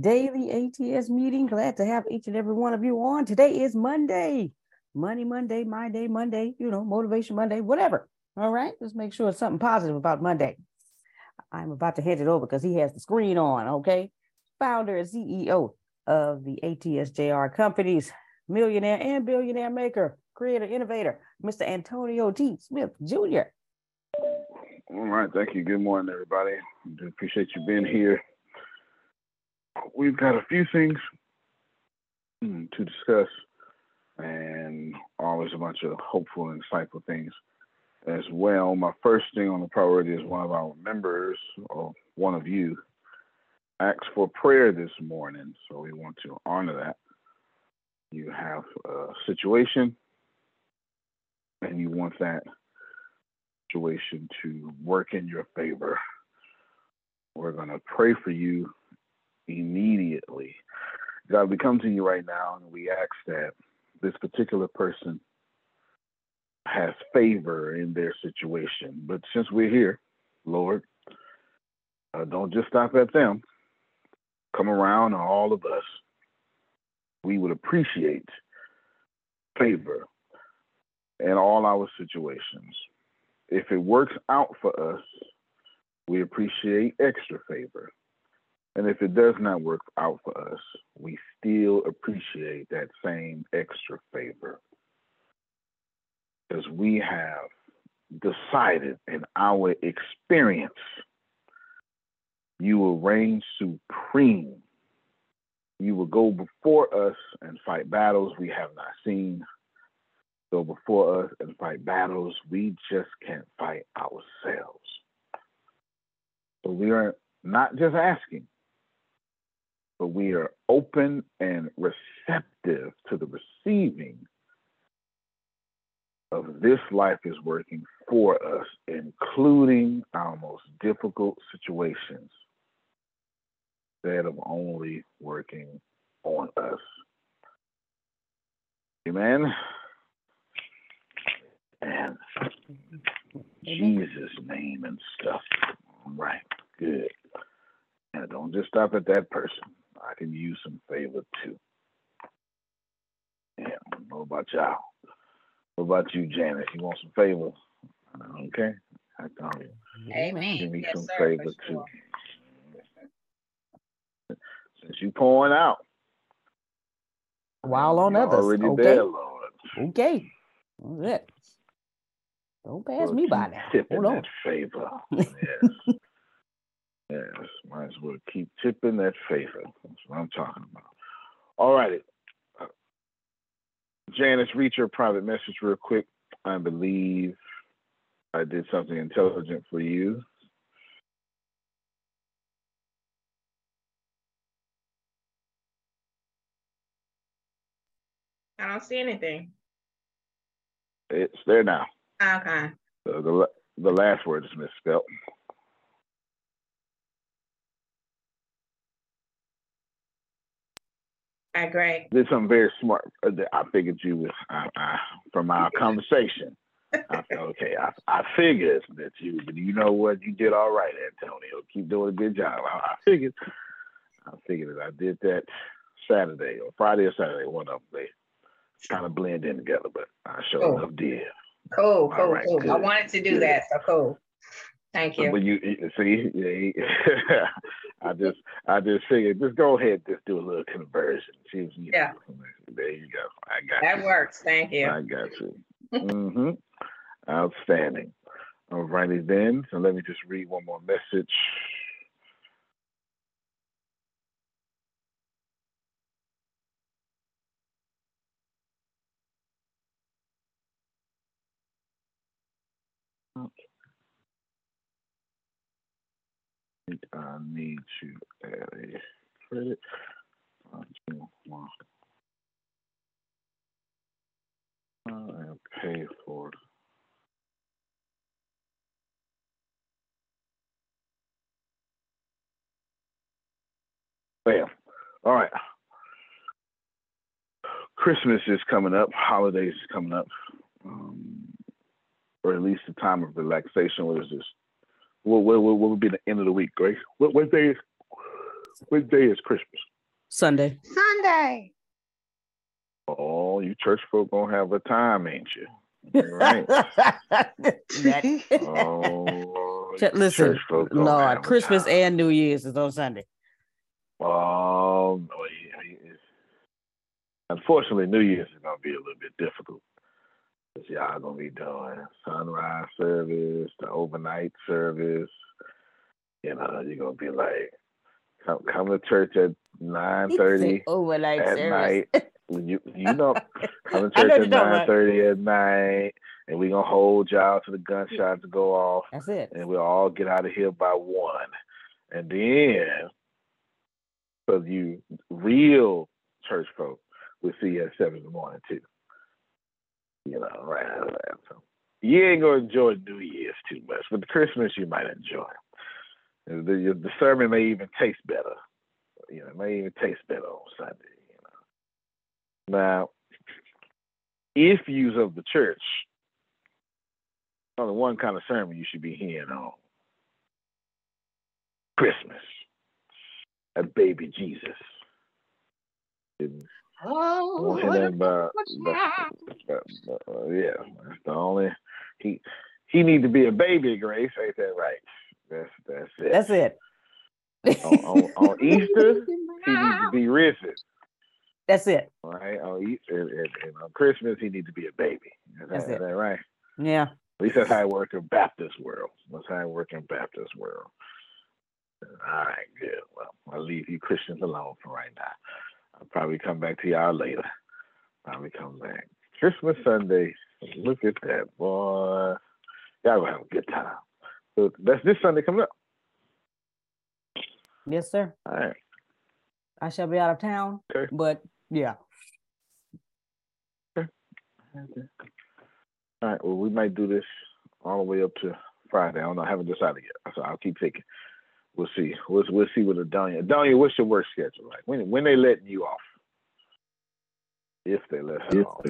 daily ATS meeting. Glad to have each and every one of you on. Today is Monday. Money Monday, my day Monday, you know, motivation Monday, whatever. All right, let's make sure it's something positive about Monday. I'm about to hand it over because he has the screen on, okay? Founder and CEO of the ATSJR companies, millionaire and billionaire maker, creator, innovator, Mr. Antonio T. Smith Jr. All right, thank you. Good morning, everybody. I appreciate you being here we've got a few things mm, to discuss and always a bunch of hopeful and insightful things as well. My first thing on the priority is one of our members, or one of you, asked for prayer this morning. So we want to honor that. You have a situation and you want that situation to work in your favor. We're going to pray for you immediately. God, we come to you right now and we ask that this particular person has favor in their situation. But since we're here, Lord, uh, don't just stop at them. Come around on all of us. We would appreciate favor in all our situations. If it works out for us, we appreciate extra favor. And if it does not work out for us, we still appreciate that same extra favor. Because we have decided in our experience You will reign supreme. You will go before us and fight battles we have not seen. Go before us and fight battles we just can't fight ourselves. So we are not just asking, but we are open and receptive to the receiving of this life is working for us, including our most difficult situations instead of only working on us. Amen. And Jesus' name and stuff. Right. Good. And don't just stop at that person. I can use some favor too. Yeah, I don't know about y'all. What about you, Janice? You want some favor? Okay. I can Amen. give me Yes, some sir, for favor too. Since you pouring out. While on others. Already Okay. there, Lord. Okay. That's it. Don't pass Well, me by keep now. Hold on. that favor. Yes. Yes. Might as well keep tipping that favor. That's what I'm talking about. All righty. Uh, Janice, read your private message real quick. I believe I did something intelligent for you. I don't see anything. It's there now. Okay. The, the, the last word is misspelled. Right, great. Did something very smart. Uh, that I figured you was I, I, from our conversation. I said, okay, I, I figured that you, but you know what? You did all right, Antonio. Keep doing a good job. I, I figured, I figured that I did that Saturday or Friday or Saturday. One of them, they kind of blend in together, but I sure Oh. enough did. Cool, cool, right, cool. I wanted to do good. that, so cool. Thank you. But you see, I just I just figured just go ahead, just do a little conversion. See if you Yeah. There you go. I got That you. works. Thank you. I got you. mm-hmm. Outstanding. All righty then. So let me just read one more message. I need to add a credit. And pay for Bam. All right. Christmas is coming up. Holidays is coming up. Um, or at least the time of relaxation. What is this? What, what, what, what would be the end of the week, Grace? What, what day is what day is Christmas? Sunday. Sunday. Oh, you church folk gonna have a time, ain't you? All right. That- Oh, Ch- Listen, church folk gonna have Lord, Christmas time. and New Year's is on Sunday. Um, well, yeah, it's- unfortunately, New Year's is gonna be a little bit difficult. Cause y'all gonna be doing sunrise service, the overnight service. You know, you're gonna be like, come come to church at nine thirty overnight at service. night. You you know, come to church at nine thirty at night, and we gonna hold y'all to the gunshots to go off That's it. and we'll all get out of here by one. And then, for you real church folk, we'll see you at seven in the morning too. You know, right. So you ain't gonna enjoy New Year's too much, but Christmas you might enjoy. The, the sermon may even taste better. You know, it may even taste better on Sunday. You know. Now, if you's of the church, only one kind of sermon you should be hearing on Christmas, a baby Jesus. Oh, uh, yeah, that's the only he he need to be a baby, Grace. Ain't that right? That's that's it. That's it. on, on, on Easter, he needs to be risen, That's it. right? On Easter and, and, and on Christmas, he needs to be a baby. Is That's that, it. is that right? Yeah. At least that's how it works in Baptist world. That's how it works in Baptist world. All right, good. Well, I'll leave you Christians alone for right now. I'll probably come back to y'all later. Probably come back. Christmas Sunday. Look at that, boy. Y'all gonna have a good time. So that's this Sunday coming up. Yes, sir. All right. I shall be out of town, Okay. but yeah. Okay. All right. Well, we might do this all the way up to Friday. I don't know. I haven't decided yet. So I'll keep thinking. We'll see. We'll, we'll see with Adonia. Adonia, what's your work schedule like? When when they letting you off? If they let her off.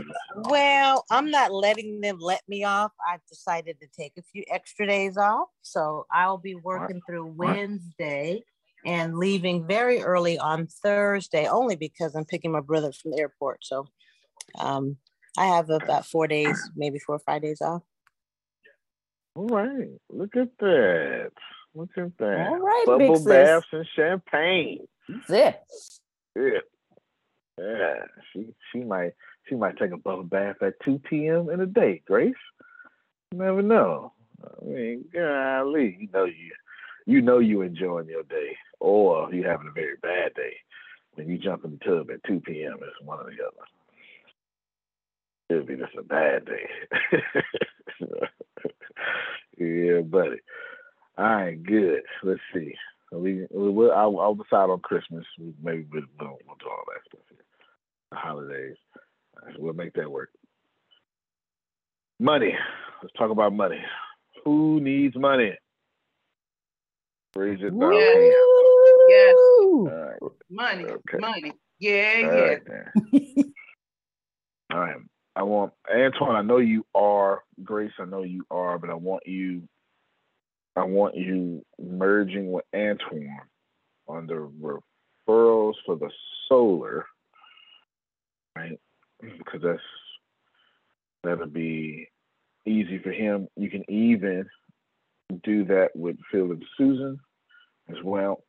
Well, I'm not letting them let me off. I've decided to take a few extra days off. So I'll be working through right. Wednesday and leaving very early on Thursday, only because I'm picking my brother from the airport. So um, I have about four days, maybe four or five days off. All right. Look at that. Look at that. All right, Bubble baths and champagne. That's it. Yeah. Yeah. She she might she might take a bubble bath at 2 p.m. in a day, Grace. You never know. I mean, golly, you know you you know you enjoying your day. Or you having a very bad day. When you jump in the tub at 2 p.m. it's one or the other. It'll be just a bad day. yeah, buddy. All right, good. Let's see. We, we will. I'll, I'll decide on Christmas. We maybe we'll, we'll, we'll do all that stuff here. The holidays. Right, we'll make that work. Money. Let's talk about money. Who needs money? Raise it down. Yes. Yes. Right. Money, Okay. money. Yeah, All yeah. right. All right. I want Antoine. I know you are Grace. I know you are, but I want you. I want you merging with Antoine on the referrals for the solar, right? Because that's that'll be easy for him. You can even do that with Phil and Susan as well.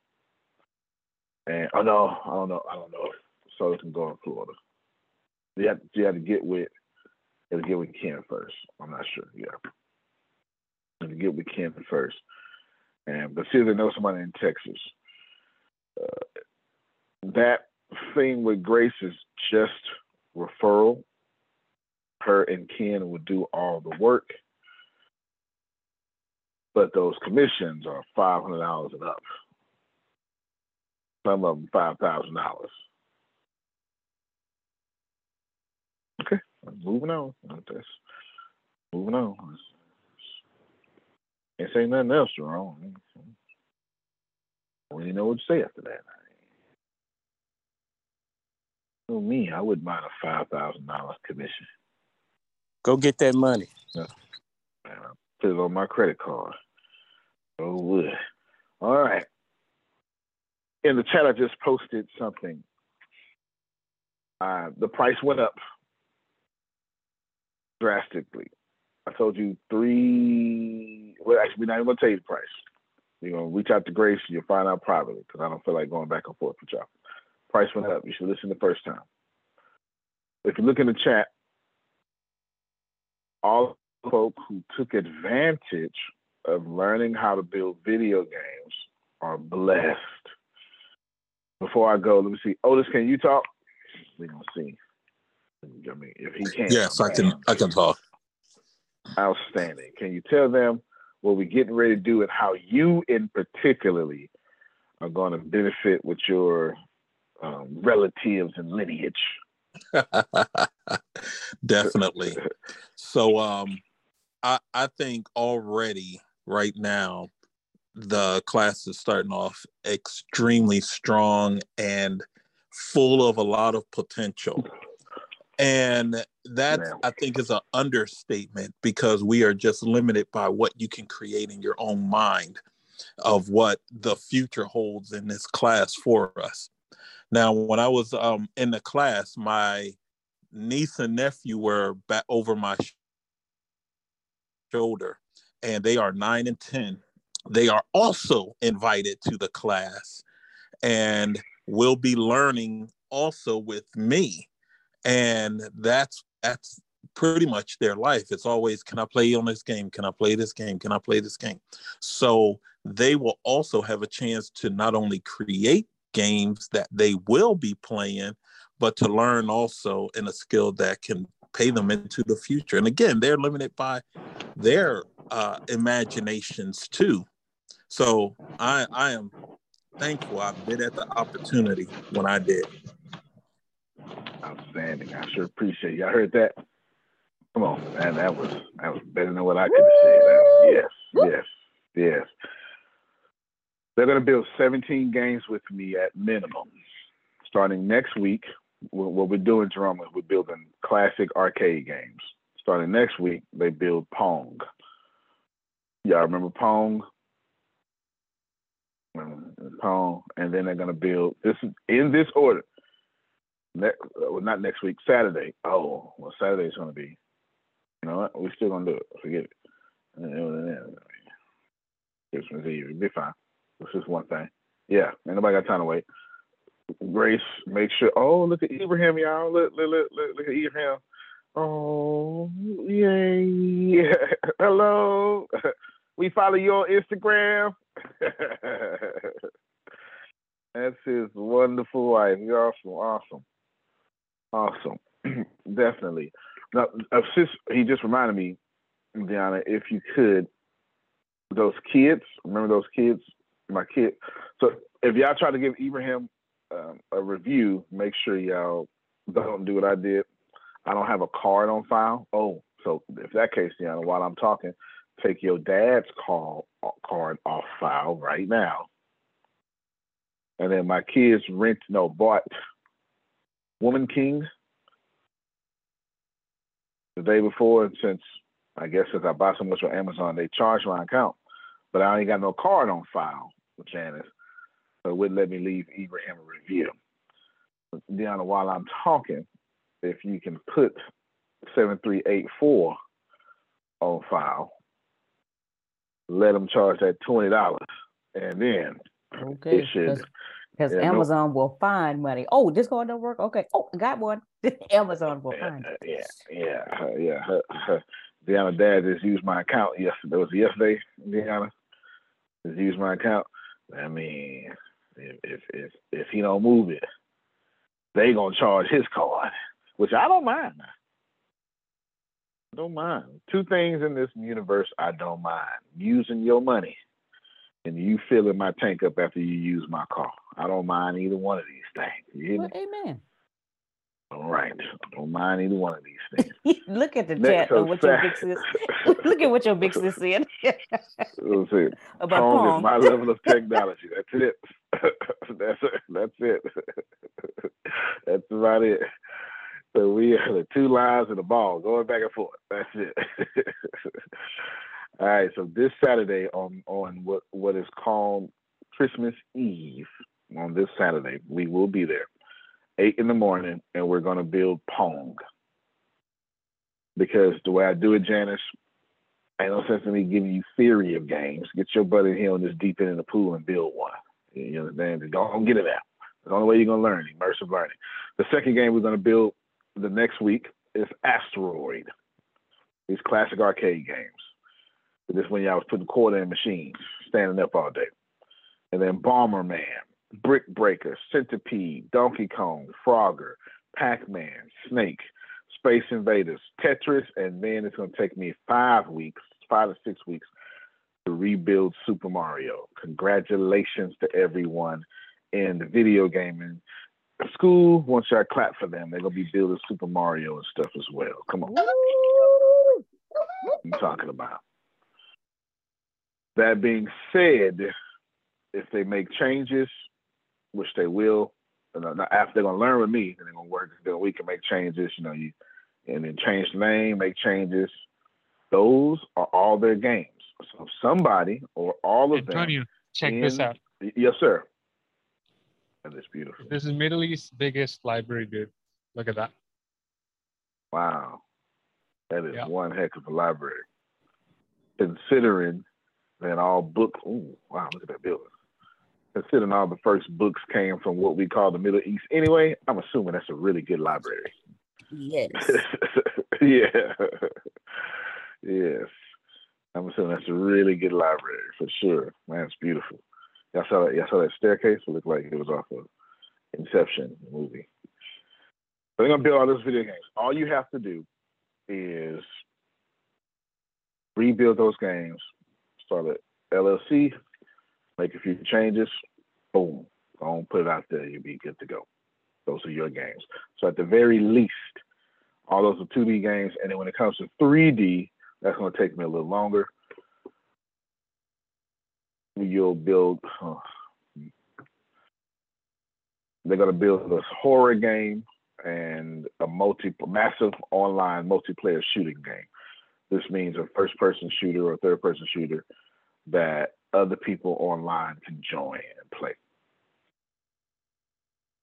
And oh no, I don't know. I don't know if solar can go in Florida. You have, you have to get with you have to get with Ken first. I'm not sure. Yeah. To get with Ken first. And but see if they know somebody in Texas. Uh, that thing with Grace is just referral. Her and Ken would do all the work. But those commissions are five hundred dollars and up. Some of them five thousand dollars. Okay, moving on. That's moving on. Can't say nothing else wrong. We didn't know what to say after that. Oh me, I wouldn't mind a five thousand dollars commission. Go get that money. Man, put it on my credit card. Oh would. All right. In the chat, I just posted something. Uh, the price went up drastically. I told you three. Well, actually, we're not even gonna tell you the price. You're gonna reach out to Grace. You'll find out privately because I don't feel like going back and forth with y'all. Price went up. You should listen the first time. If you look in the chat, all the folk who took advantage of learning how to build video games are blessed. Before I go, let me see. Otis, can you talk? We're gonna see. I mean, if he can. Yes, I can. I can talk. Outstanding. Can you tell them what we're getting ready to do and how you, in particularly, are going to benefit with your um, relatives and lineage? Definitely. So um I I think already right now the class is starting off extremely strong and full of a lot of potential. And that. I think is an understatement because we are just limited by what you can create in your own mind of what the future holds in this class for us. Now, when I was um, in the class, my niece and nephew were back over my sh- shoulder, and they are nine and 10. They are also invited to the class and will be learning also with me. And that's that's pretty much their life. It's always, can I play on this game? Can I play this game? Can I play this game? So they will also have a chance to not only create games that they will be playing, but to learn also in a skill that can pay them into the future. And again, they're limited by their uh, imaginations too. So I, I am thankful I been at the opportunity when I did. Outstanding. I sure appreciate you. I heard that. Come on, man. That was that was better than what I could have said. That, yes, yes, yes. They're going to build 17 games with me at minimum. Starting next week, what we're doing, Jerome, is we're building classic arcade games. Starting next week, they build Pong. Y'all remember Pong? Pong, and then they're going to build this in this order. Well, not next week, Saturday. Oh, well, Saturday's going to be. You know what? We're still going to do it. Forget it. Uh, Christmas Eve. It'll be fine. It's just one thing. Yeah, ain't nobody got time to wait. Grace, make sure. Oh, look at Ibrahim, y'all. Look, look, look, look, look at Ibrahim. Oh, yay. Hello. We follow your Instagram. That's his wonderful wife. You're awesome, awesome, awesome. Definitely. Now, since he just reminded me, Deanna, if you could, those kids, remember those kids my kid. So if y'all try to give Ibrahim um, a review, make sure y'all don't do what I did. I don't have a card on file. Oh, so if that case, Deanna, while I'm talking, take your dad's call card off file right now. And then my kids rent no bought Woman King the day before, and since I guess since I bought so much on Amazon, they charge my account, but I ain't got no card on file with Janice, so it wouldn't let me leave Ibrahim a review. Deanna, while I'm talking, if you can put 7384 on file, let them charge that $20, and then okay. it should. Because yeah, Amazon no, will find money. Oh, this card don't work. Okay. Oh, got one. Amazon will find. Uh, yeah, yeah, uh, yeah. Her, her, Deanna dad just used my account yesterday. It was yesterday, Deanna. Just used my account. I mean, if if if, if he don't move it, they gonna charge his card, which I don't mind. I don't mind. Two things in this universe I don't mind: using your money and you filling my tank up after you use my car. I don't mind either one of these things. Well, amen. All right. I Don't mind either one of these things. Look at the Next chat. What your big sis, look at what your big sis said. Let's see. About Pong, Pong. is my level of technology. That's it. that's it. That's it. that's about it. So we are the two lines of the ball going back and forth. That's it. All right. So this Saturday on on what what is called Christmas Eve on this Saturday, we will be there eight in the morning, and we're going to build Pong. Because the way I do it, Janice, ain't no sense in me giving you theory of games. Get your butt in here on this deep end in the pool and build one. You understand? Don't get it out. The only way you're going to learn, immersive learning. The second game we're to build the next week is Asteroid. These classic arcade games. This when y'all was putting quarter in machines, standing up all day. And then Bomberman. Brick Breaker, Centipede, Donkey Kong, Frogger, Pac Man, Snake, Space Invaders, Tetris, and then it's going to take me five weeks, five to six weeks to rebuild Super Mario. Congratulations to everyone in the video gaming school. Once y'all clap for them, they're going to be building Super Mario and stuff as well. Come on. I'm talking about. That being said, if they make changes, which they will. You uh, know, after they're gonna learn with me, and they're gonna work. Then we can make changes. You know, you and then change the name, make changes. Those are all their games. So somebody or all of Antonio, them. check in, this out. Yes, sir. That is beautiful. This is Middle East's biggest library, dude. Look at that. Wow. That is yeah. one heck of a library. Considering that all books, ooh, wow, look at that building considering all the first books came from what we call the Middle East anyway, I'm assuming that's a really good library. Yes. yeah. yes. I'm assuming that's a really good library for sure. Man, it's beautiful. Y'all saw that? Y'all saw that staircase? It looked like it was off of Inception movie. So they're gonna build all those video games. All you have to do is rebuild those games, start an LLC, make a few changes, boom, go and put it out there. You'll be good to go. Those are your games. So at the very least, all those are 2D games. And then when it comes to 3D, that's going to take me a little longer. You'll build, they're going to build a horror game and a multi massive online multiplayer shooting game. This means a first person shooter or third person shooter that other people online can join and play.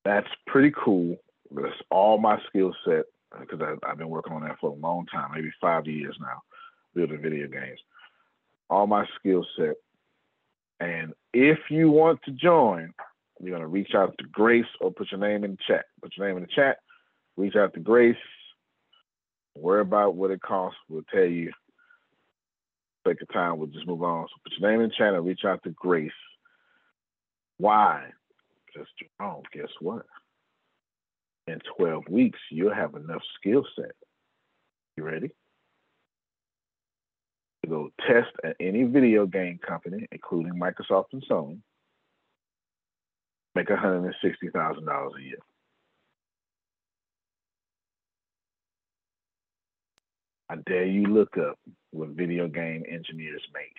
That's pretty cool. That's all my skill set because I've been working on that for a long time, maybe five years now, building video games. All my skill set. And if you want to join, you're going to reach out to Grace or put your name in the chat. Put your name in the chat. Reach out to Grace. Worry about what it costs. We'll tell you. Take your time. We'll just move on. So put your name in the chat and reach out to Grace. Why? Because Jerome, guess what? In 12 weeks, you'll have enough skill set. You ready? To go test at any video game company, including Microsoft and Sony, make $160,000 a year. I dare you look up what video game engineers make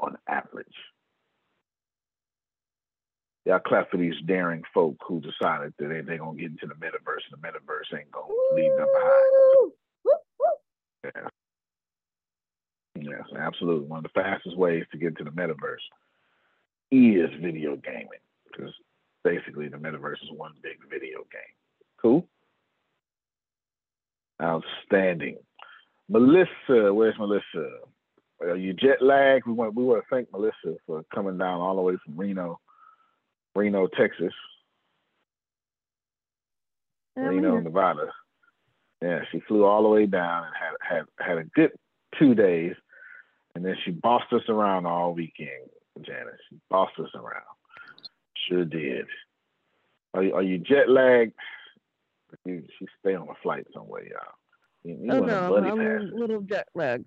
on average. Y'all clap for these daring folk who decided that they, they're going to get into the metaverse and the metaverse ain't going to leave them behind. Yeah. Yes, absolutely. One of the fastest ways to get into the metaverse is video gaming because basically the metaverse is one big video game. Cool? Outstanding. Melissa, where's Melissa? Are you jet lagged? We want we want to thank Melissa for coming down all the way from Reno, Reno, Texas. Oh, Reno, Nevada. Yeah, she flew all the way down and had had had a good two days, and then she bossed us around all weekend. Janice, she bossed us around. Sure did. Are you, are you jet lagged? You, she stay on a flight somewhere, y'all. You, you oh no, I'm pass. a little jet lagged.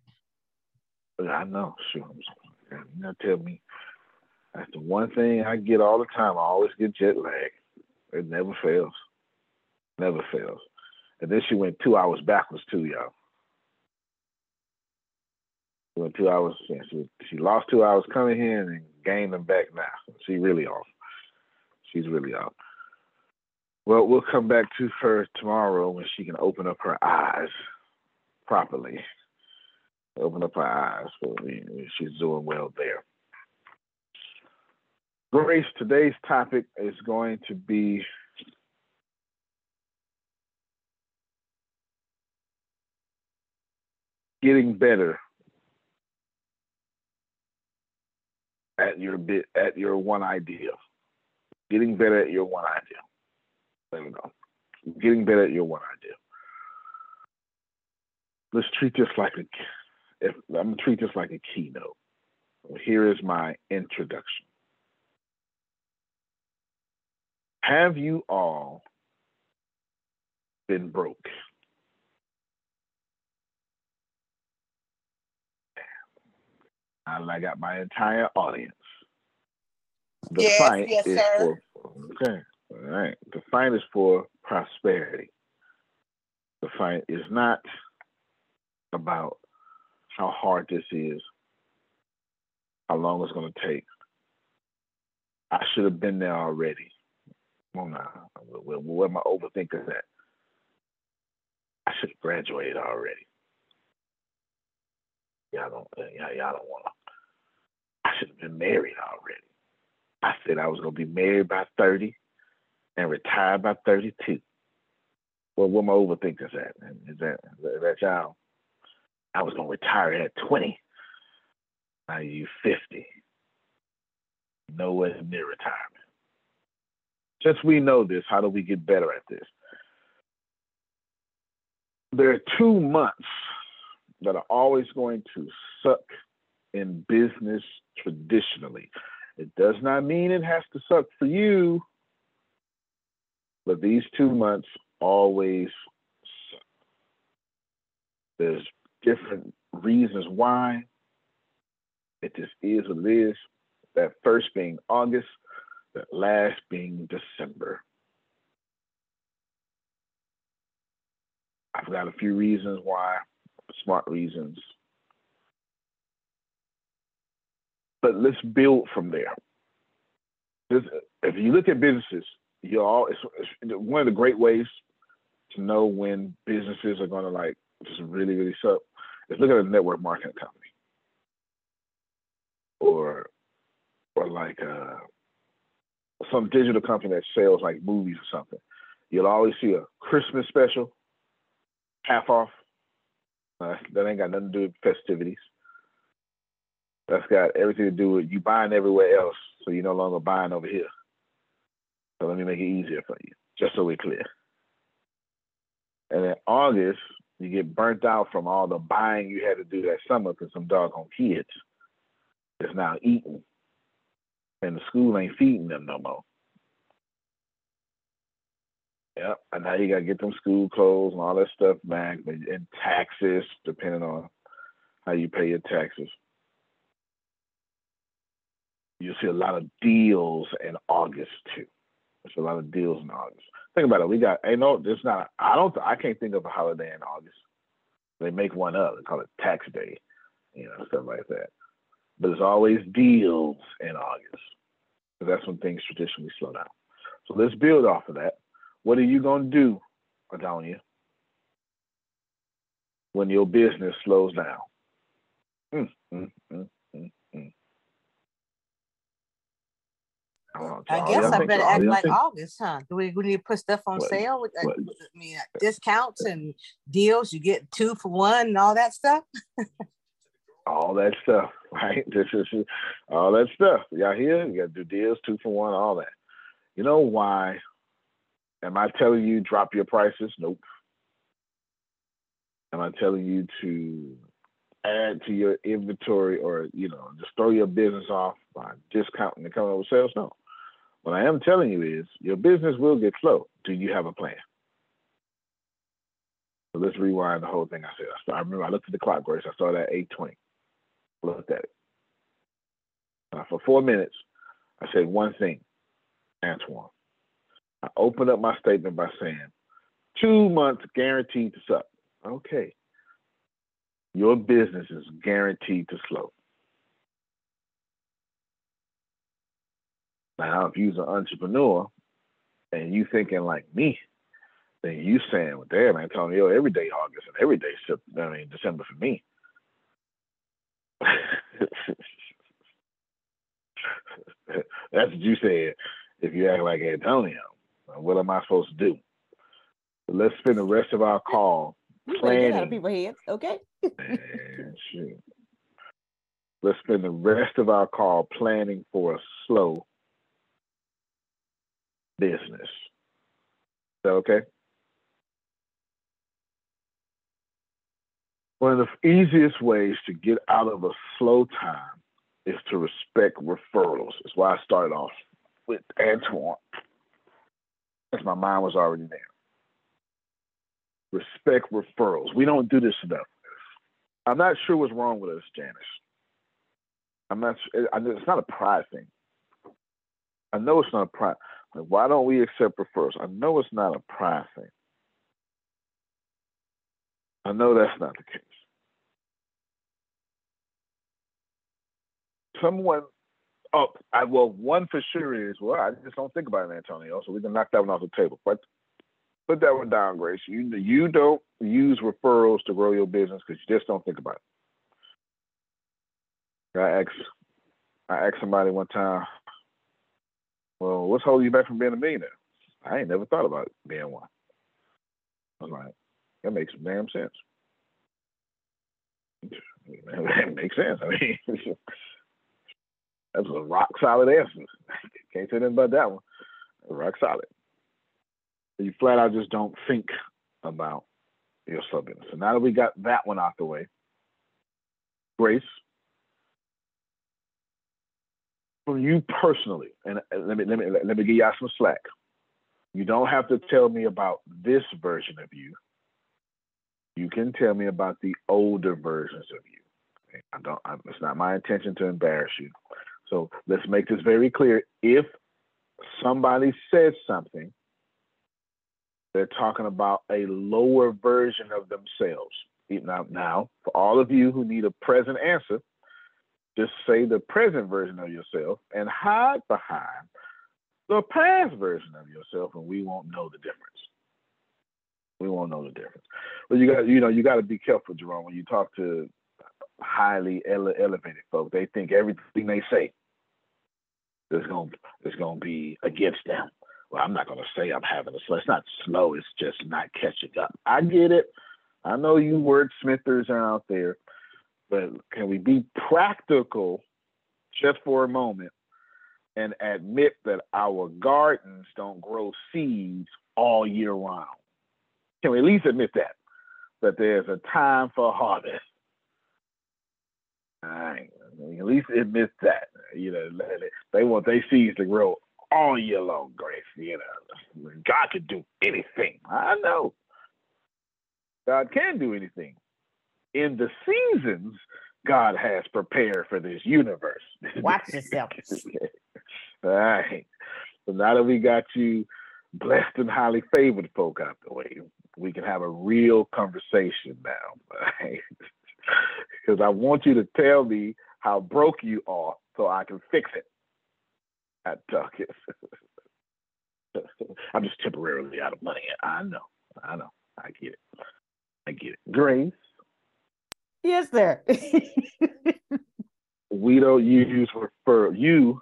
I know, sure. You know, tell me that's the one thing I get all the time. I always get jet lag. It never fails. Never fails. And then she went two hours backwards too, y'all. She went two hours. She she lost two hours coming here and gained them back now. She really off. She's really off. Well, we'll come back to her tomorrow when she can open up her eyes properly. Open up her eyes. She's doing well there. Grace, today's topic is going to be getting better at your bit at your one idea. Getting better at your one idea. There we go. Getting better at your one idea. Let's treat this like a if I'm gonna treat this like a keynote. Here is my introduction. Have you all been broke? I got my entire audience. The Yes, fight yes, is sir. for okay. All right. The fight is for prosperity. The fight is not about how hard this is, how long it's going to take. I should have been there already. Where, where my overthinkers at? I should have graduated already. Y'all don't, uh, y'all, y'all don't want to. I should have been married already. I said I was going to be married by 30 and retired by 32. Well, where my overthinkers at? Is that, is that y'all? I was going to retire at 20. Now you 50. Nowhere near retirement. Since we know this, how do we get better at this? There are two months that are always going to suck in business traditionally. It does not mean it has to suck for you, but these two months always suck. There's different reasons why. It just is what it is. That first being August, that last being December. I've got a few reasons why, smart reasons. But let's build from there. if you look at businesses, you all it's, it's one of the great ways to know when businesses are going to like just really really suck is look at a network marketing company or or like uh, some digital company that sells like movies or something. You'll always see a Christmas special, half off. Uh, that ain't got nothing to do with festivities. That's got everything to do with you buying everywhere else, so you're no longer buying over here. So let me make it easier for you, just so we're clear. And in August, you get burnt out from all the buying you had to do that summer because some doggone kids is now eating, and the school ain't feeding them no more. Yep, and now you gotta get them school clothes and all that stuff back, and taxes, depending on how you pay your taxes. You see a lot of deals in August too. There's a lot of deals in August. Think about it. We got, hey, no, there's not. I don't. I can't think of a holiday in August. They make one up. They call it Tax Day, you know, stuff like that. But there's always deals in August because that's when things traditionally slow down. So let's build off of that. What are you gonna do, Adonia, when your business slows down? Mm, mm, mm, mm, mm. I guess I better act like August, huh? Do we, we need to put stuff on what, sale with, uh, I mean, uh, discounts and deals? You get two for one and all that stuff. all that stuff, right? This is all that stuff. Y'all here? You got to do deals, two for one, all that. You know why? Am I telling you drop your prices? Nope. Am I telling you to add to your inventory or you know just throw your business off by discounting and coming up with sales? No. What I am telling you is your business will get slow. Do you have a plan? So let's rewind the whole thing I said. I, remember I looked at the clock, Grace. I saw that 820. Looked at it. Uh, for four minutes, I said one thing, Antoine. I opened up my statement by saying, two months guaranteed to suck. Okay. Your business is guaranteed to slow. Now, if you're an entrepreneur and you thinking like me, then you saying, well, damn, Antonio, every day August and every day, I mean, December for me. That's what you said. If you act like Antonio, what am I supposed to do? let's spend the rest of our call planning. Out of people's heads, okay? Let's spend the rest of our call planning for a slow business. Is that okay? One of the easiest ways to get out of a slow time is to respect referrals. That's why I started off with Antoine, as my mind was already there. Respect referrals. We don't do this enough. I'm not sure what's wrong with us, Janice. I'm not. It's not a pride thing. I know it's not a pride. Like, why don't we accept referrals? I know it's not a pride thing. I know that's not the case. Someone, oh, I, well, one for sure is, well, I just don't think about it, Antonio, so we can knock that one off the table. But put that one down, Grace. You, you don't use referrals to grow your business because you just don't think about it. I asked, I asked somebody one time, well, what's holding you back from being a millionaire? I ain't never thought about being one. I was like, that makes damn sense. That makes sense. I mean, that's a rock solid answer. Can't say nothing about that one. Rock solid. You flat out just don't think about your business. So now that we got that one out the way, Grace, from you personally, and let me let me let me give y'all some slack. You don't have to tell me about this version of you. You can tell me about the older versions of you. I don't. I, it's not my intention to embarrass you. So let's make this very clear. If somebody says something, they're talking about a lower version of themselves. Now, now, for all of you who need a present answer, just say the present version of yourself and hide behind the past version of yourself, and we won't know the difference. We won't know the difference. But you got, you know, you got to be careful, Jerome, when you talk to highly ele- elevated folk. They think everything they say is going is going to be against them. Well, I'm not going to say I'm having a slow. It's not slow. It's just not catching up. I get it. I know you wordsmithers are out there, but can we be practical just for a moment and admit that our gardens don't grow seeds all year round? Can we at least admit that? That there's a time for harvest. All right. At least admit that. You know, they want their seeds to grow all year long, Grace. You know, God can do anything. I know. God can do anything. In the seasons God has prepared for this universe. Watch yourself. All right. So now that we got you blessed and highly favored folk out the way, we can have a real conversation now. Right? Because I want you to tell me how broke you are so I can fix it. I talk it. I'm just temporarily out of money. I know. I know. I get it. I get it. Grace. Yes, sir. we don't use refer you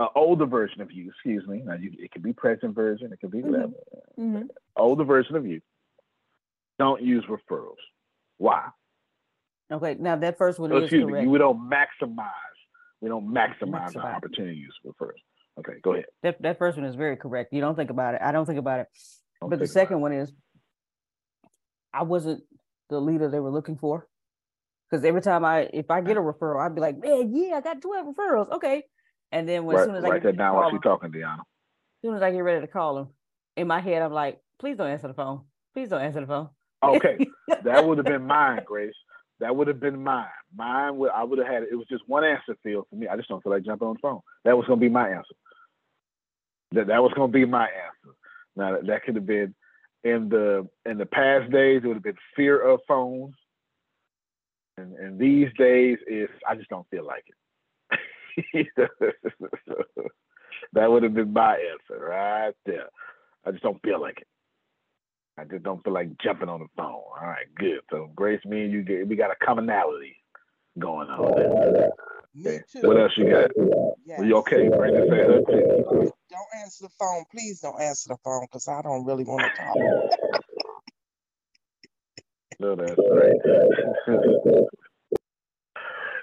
an older version of you, excuse me. Now you, it could be present version, it could be. Mm-hmm. mm-hmm. Older version of you. Don't use referrals. Why? Okay, now that first one oh, is correct. Me, we don't maximize. We don't maximize, maximize. our opportunities for first. Okay, go ahead. That that first one is very correct. You don't think about it. I don't think about it. Don't but the second one is, I wasn't the leader they were looking for. Because every time I, if I get a referral, I'd be like, man, yeah, I got twelve referrals. Okay, and then when, right, as soon as I get that down while she's talking, Deanna. As soon as I get ready to call them, in my head, I'm like, please don't answer the phone. Please don't answer the phone. Okay, that would have been mine, Grace. That would have been mine. Mine would I would have had it. was just one answer field for me. I just don't feel like jumping on the phone. That was gonna be my answer. That that was gonna be my answer. Now that, that could have been in the in the past days, it would have been fear of phones. And, and these days is I just don't feel like it. that would have been my answer right there. I just don't feel like it. I just don't feel like jumping on the phone. All right, good. So Grace, me and you get we got a commonality going on. There. Okay. What else you got? Yes. Are you okay? Brandon said her too. Don't answer the phone. Please don't answer the phone because I don't really want to talk. no, that's right.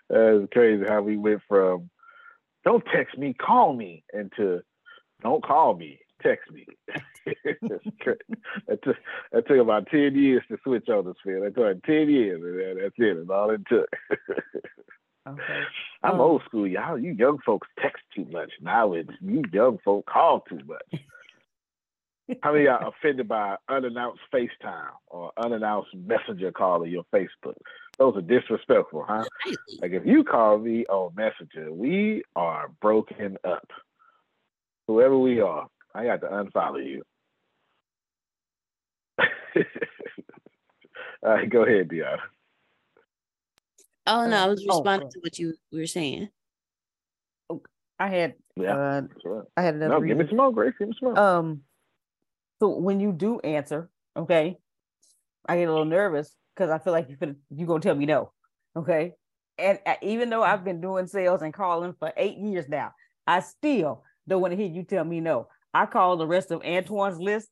that's crazy how we went from don't text me, call me, into don't call me, text me. that, took, that took about 10 years to switch on this field. That took 10 years, and that's it. That's all it took. okay. I'm um, old school, y'all. You young folks text too much. Now it's you young folk call too much. How many are offended by unannounced FaceTime or unannounced messenger call on your Facebook? Those are disrespectful, huh? Like if you call me on Messenger, we are broken up. Whoever we are, I got to unfollow you. All right, go ahead, Deanna. Oh no, I was oh, responding oh, to what you were saying. I had yeah, uh, right. I had another. No, give me some more, Grace. Give me some more. Um, so when you do answer, okay, I get a little nervous because I feel like you're you gonna tell me no, okay. And uh, even though I've been doing sales and calling for eight years now, I still don't want to hear you tell me no. I call the rest of Antoine's list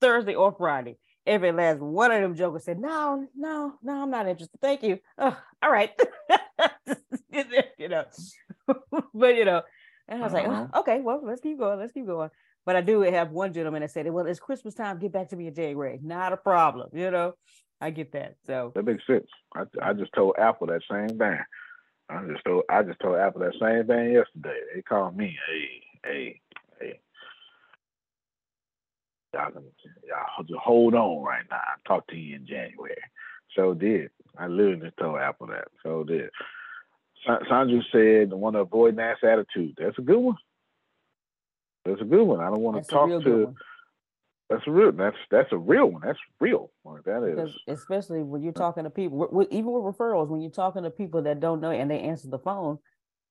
Thursday or Friday. Every last one of them jokers said, No, no, no, I'm not interested. Thank you. Oh, all right. you know, but you know, and I was uh-huh. like, oh, okay, well, let's keep going. Let's keep going. But I do have one gentleman that said, Well, it's Christmas time. Get back to me in January. Not a problem, you know. I get that. So that makes sense. I, I just told Apple that same thing. I just told I just told Apple that same thing yesterday. They called me, hey, hey, hey. Y'all, can, y'all just hold on right now. I'll talk to you in January. So did. I literally just told Apple that. So did. Sandra said, "Want to avoid an ass attitude." That's a good one. That's a good one. I don't want to talk to. That's a real. That's that's a real one. That's real. Like that is. Because especially when you're talking to people, even with referrals, when you're talking to people that don't know and they answer the phone,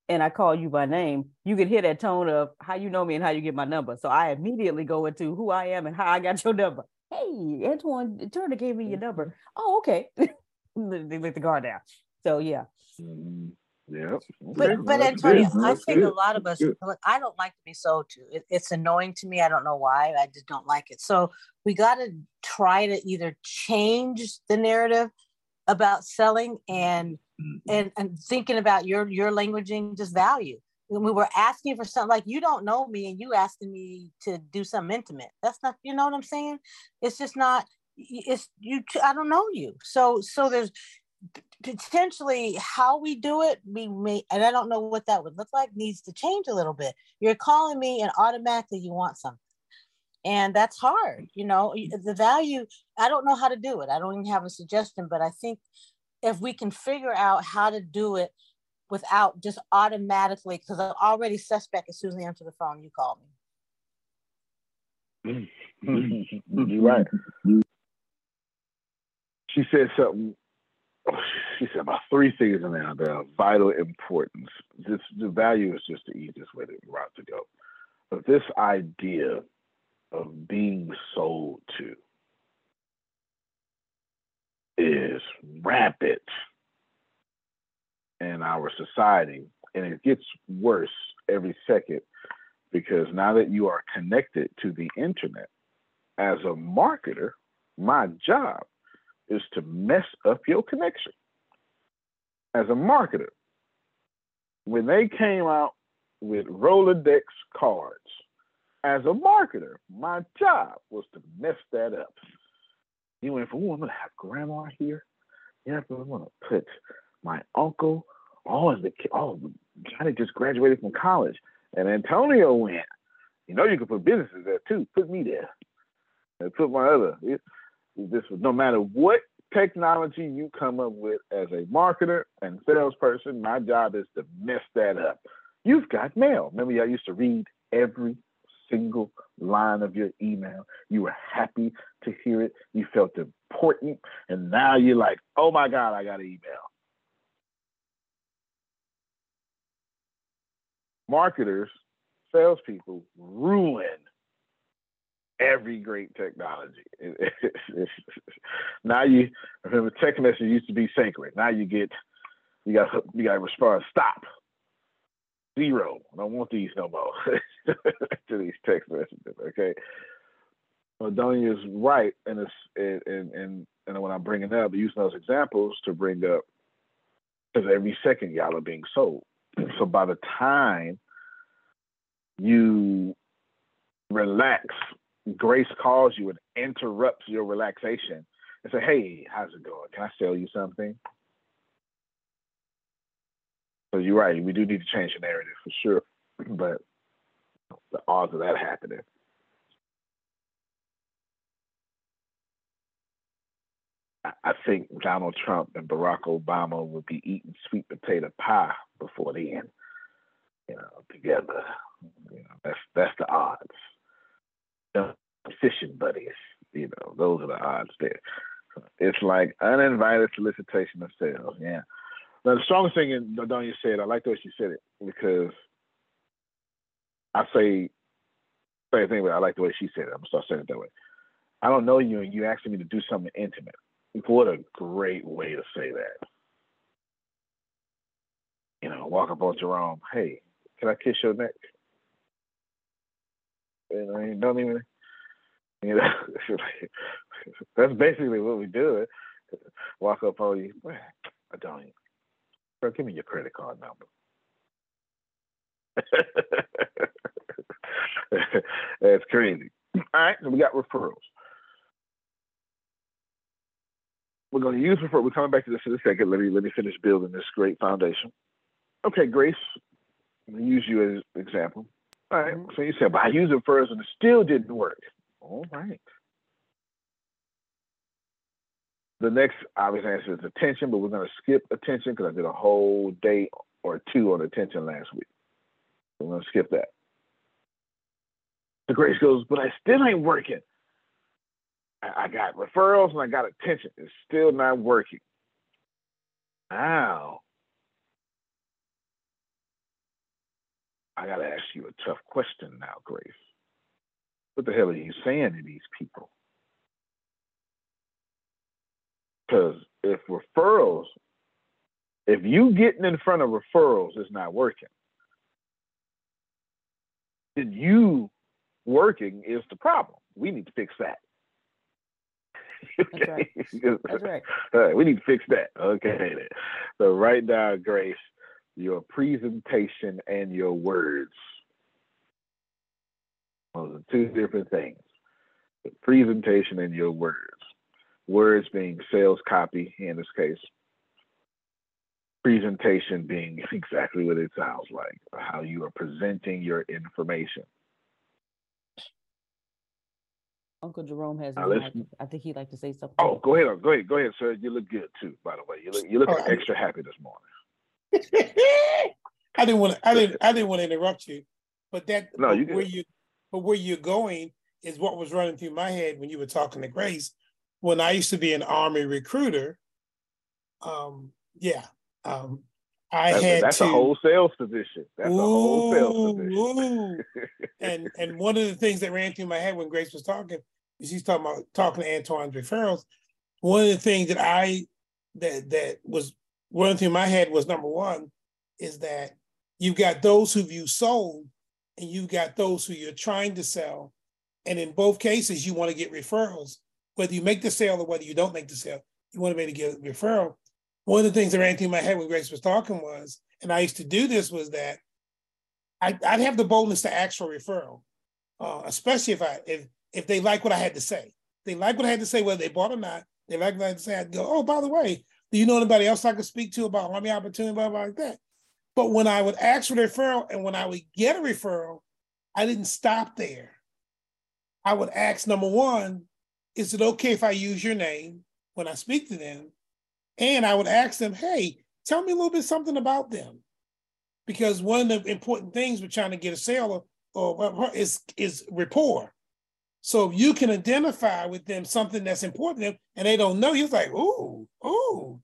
and I call you by name, you can hear that tone of how you know me and how you get my number. So I immediately go into who I am and how I got your number. Hey, Antoine Turner gave me your number. Oh, okay. they let the guard down. So yeah. Yeah. But but Antonio, I think a lot of us I don't like to be sold to. It, it's annoying to me. I don't know why. I just don't like it. So we got to try to either change the narrative about selling and Mm-hmm. and and thinking about your your languaging just value. When we were asking for something like you don't know me and you asking me to do something intimate. That's not you know what I'm saying? It's just not it's you I don't know you. So so there's potentially how we do it we may and i don't know what that would look like needs to change a little bit you're calling me and automatically you want something and that's hard you know the value i don't know how to do it i don't even have a suggestion but i think if we can figure out how to do it without just automatically because i'm already suspect as soon as i answer the phone you call me mm-hmm. you're right she said something she said about three things in there are vital importance. This the value is just the easiest way to route to go. But this idea of being sold to is rampant in our society. And it gets worse every second because now that you are connected to the internet, as a marketer, my job is to mess up your connection. As a marketer, when they came out with Rolodex cards, as a marketer, my job was to mess that up. You went from, oh, I'm gonna have grandma here. Yeah, but I'm gonna put my uncle. Oh, the oh Johnny just graduated from college, and Antonio went. You know, you can put businesses there too. Put me there, and put my other. It, this no matter what technology you come up with as a marketer and salesperson, my job is to mess that up. You've got mail. Remember, I used to read every single line of your email. You were happy to hear it. You felt important. And now you're like, oh my God, I got an email. Marketers, salespeople ruin every great technology. now you remember text message used to be sacred. Now you get you got you got to respond. Stop. Zero. I don't want these no more to these text messages. Okay. Well, Donia is right, and it's and and and when I'm bringing up using those examples to bring up because every second y'all are being sold. So by the time you relax Grace calls you and interrupts your relaxation and say, "Hey, how's it going? Can I sell you something?" So you're right. We do need to change the narrative for sure, but the odds of that happening. I think Donald Trump and Barack Obama would be eating sweet potato pie before the end, you know, together. You know, that's that's the odds The fishing buddies. You know, those are the odds there. It's like uninvited solicitation of sales. Yeah. Now, the strongest thing in Dodonia said, I like the way she said it because I say same thing, but I like the way she said it. I'm gonna start saying it that way. I don't know you, and you asking me to do something intimate. What a great way to say that. You know, walk up on Jerome. Hey, can I kiss your neck? You know, don't even you know, that's basically what we do. Walk up on you, I don't. Bro, give me your credit card number. that's crazy. All right, so we got referrals. we're going to use referral. We're coming back to this in a second. Let me let me finish building this great foundation. Okay, Grace, let me use you as an example. All right, Mhm. so you said, but I used it first and it still didn't work. All right. The next obvious answer is attention, but we're going to skip attention because I did a whole day or two on attention last week. Going to skip that. The Grace goes, but I still ain't working. I, I got referrals and I got attention. It's still not working. Now, I got to ask you a tough question now, Grace. What the hell are you saying to these people? Because if referrals, if you getting in front of referrals is not working, then you working is the problem. We need to fix that. That's right. That's right. All right, we need to fix that. Okay. So write down, Grace, your presentation and your words. Those are two different things. The presentation and your words. Words being sales copy in this case. Presentation being exactly what it sounds like, how you are presenting your information. Uncle Jerome has. Now let's- I think he'd like to say something. Oh, go ahead, go ahead, go ahead, sir. You look good too, by the way. You look you looking Oh, extra happy this morning. I didn't want to. I didn't. I didn't want to interrupt you, but that. No, you but where good. you, but where you're going is what was running through my head when you were talking to Grace. When I used to be an army recruiter, um, yeah, um, I That's, had that's to. a whole sales position. That's a whole sales position. And and one of the things that ran through my head when Grace was talking, she's talking about talking to Antoine's referrals. One of the things that I that that was running through my head was number one is that you've got those who you sold and you've got those who you're trying to sell. And in both cases, you want to get referrals, whether you make the sale or whether you don't make the sale, you want to be able to get a referral. One of the things that ran through my head when Grace was talking was, and I used to do this, was that I, I'd have the boldness to ask for a referral, uh, especially if I if if they like what I had to say. They like what I had to say, whether they bought or not. They like what I had to say. I'd go, oh, by the way, do you know anybody else I could speak to about army opportunity, blah, blah, like that? But when I would ask for referral and when I would get a referral, I didn't stop there. I would ask number one, is it okay if I use your name when I speak to them? And I would ask them, hey, tell me a little bit something about them. Because one of the important things with trying to get a sale or, is, is rapport. So you can identify with them something that's important to them and they don't know, you're like, ooh, ooh.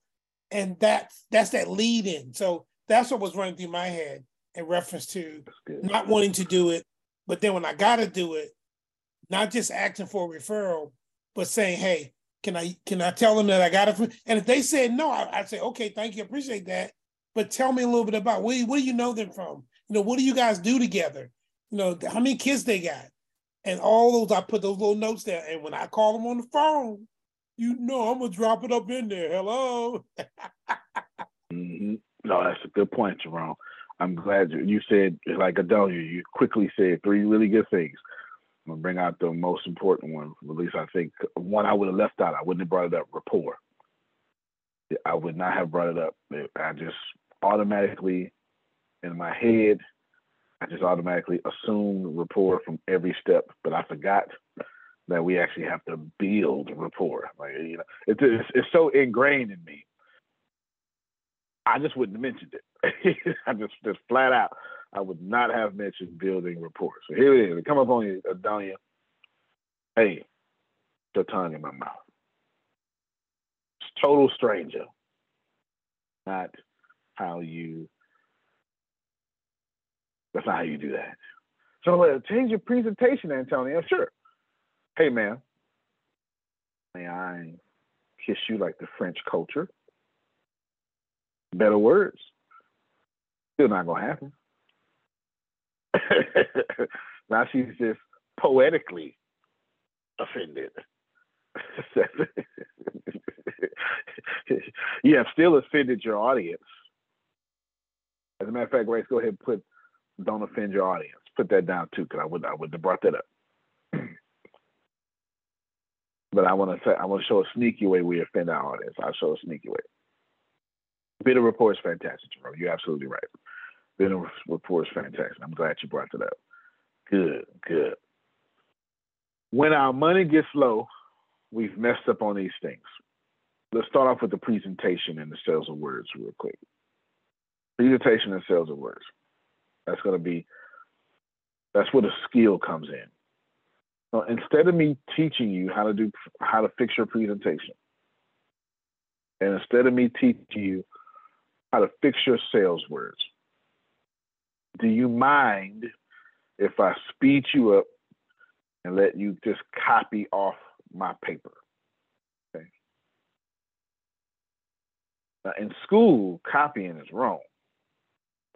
And that's that's that lead in. So that's what was running through my head in reference to not wanting to do it, but then when I gotta do it, not just asking for a referral, but saying, hey, can I can I tell them that I got it? From, and if they said no, I, I'd say, okay, thank you, appreciate that. But tell me a little bit about where, do you know them from? You know, what do you guys do together? You know, how many kids they got? And all those, I put those little notes there. And when I call them on the phone, you know, I'm gonna drop it up in there. Hello. hmm No, that's a good point, Jerome. I'm glad you, you said, like Adelia, you quickly said three really good things. I'm gonna bring out the most important one. At least I think one I would have left out. I wouldn't have brought it up. Rapport. I would not have brought it up. I just automatically, in my head, I just automatically assumed rapport from every step. But I forgot that we actually have to build rapport. Like you know, it's it's, it's so ingrained in me. I just wouldn't have mentioned it. I just just flat out, I would not have mentioned building rapport. So here it is. It come up on you, Adonia. Hey, your tongue in my mouth. Total stranger. Not how you. That's not how you do that. So uh, change your presentation, Antonio. Sure. Hey, man. May I kiss you like the French culture? better words. Still not gonna happen. now she's just poetically offended. you have still offended your audience. As a matter of fact, Grace, go ahead and put don't offend your audience. Put that down too, because I would I would have brought that up. but I want to say I want to show a sneaky way we offend our audience. I'll show a sneaky way. Better rapport is fantastic, Jerome. You're absolutely right. Better rapport is fantastic. I'm glad you brought that up. Good, good. When our money gets low, we've messed up on these things. Let's start off with the presentation and the sales of words real quick. Presentation and sales of words. That's going to be, that's where the skill comes in. So instead of me teaching you how to do, how to fix your presentation, and instead of me teaching you how to fix your sales words, do you mind if I speed you up and let you just copy off my paper? Okay. Now, in school, copying is wrong.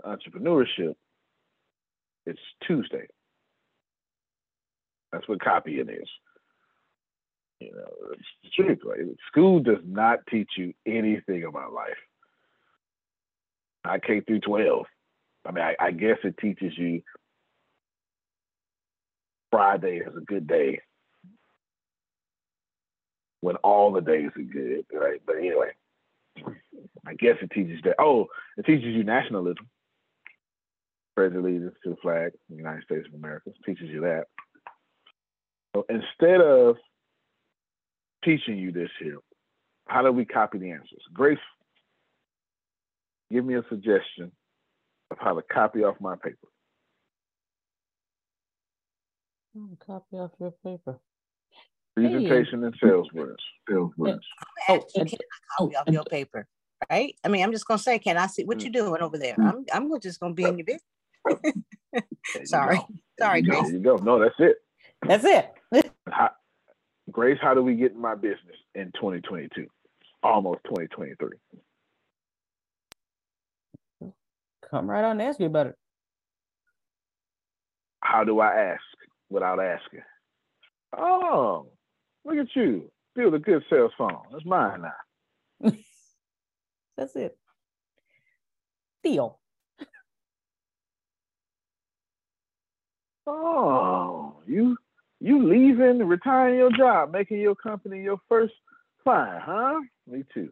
Entrepreneurship, it's Tuesday. That's what copying is. You know, it's truth. School does not teach you anything about life. I K through 12. I mean, I, I guess it teaches you Friday is a good day when all the days are good, right? But anyway, I guess it teaches that. Oh, it teaches you nationalism, pledge allegiance to the flag, the United States of America. It teaches you that. So instead of teaching you this here, how do we copy the answers? Grace, give me a suggestion of how to copy off my paper. Copy off your paper. Presentation and sales words. Sales words. Oh, you cannot copy off your paper, right? I mean, I'm just gonna say, can I see what you're mm. doing over there? Mm. I'm I'm just gonna be in your business. Sorry, sorry, Grace. There Grace. you go. No, that's it. That's it. How, Grace, how do we get in my business in 2022? Almost 2023. Come right on and ask me about it. How do I ask without asking? Oh, look at you. Build a good sales phone. That's mine now. That's it. Deal. Oh, you you leaving, retiring your job, making your company your first client, huh? Me too.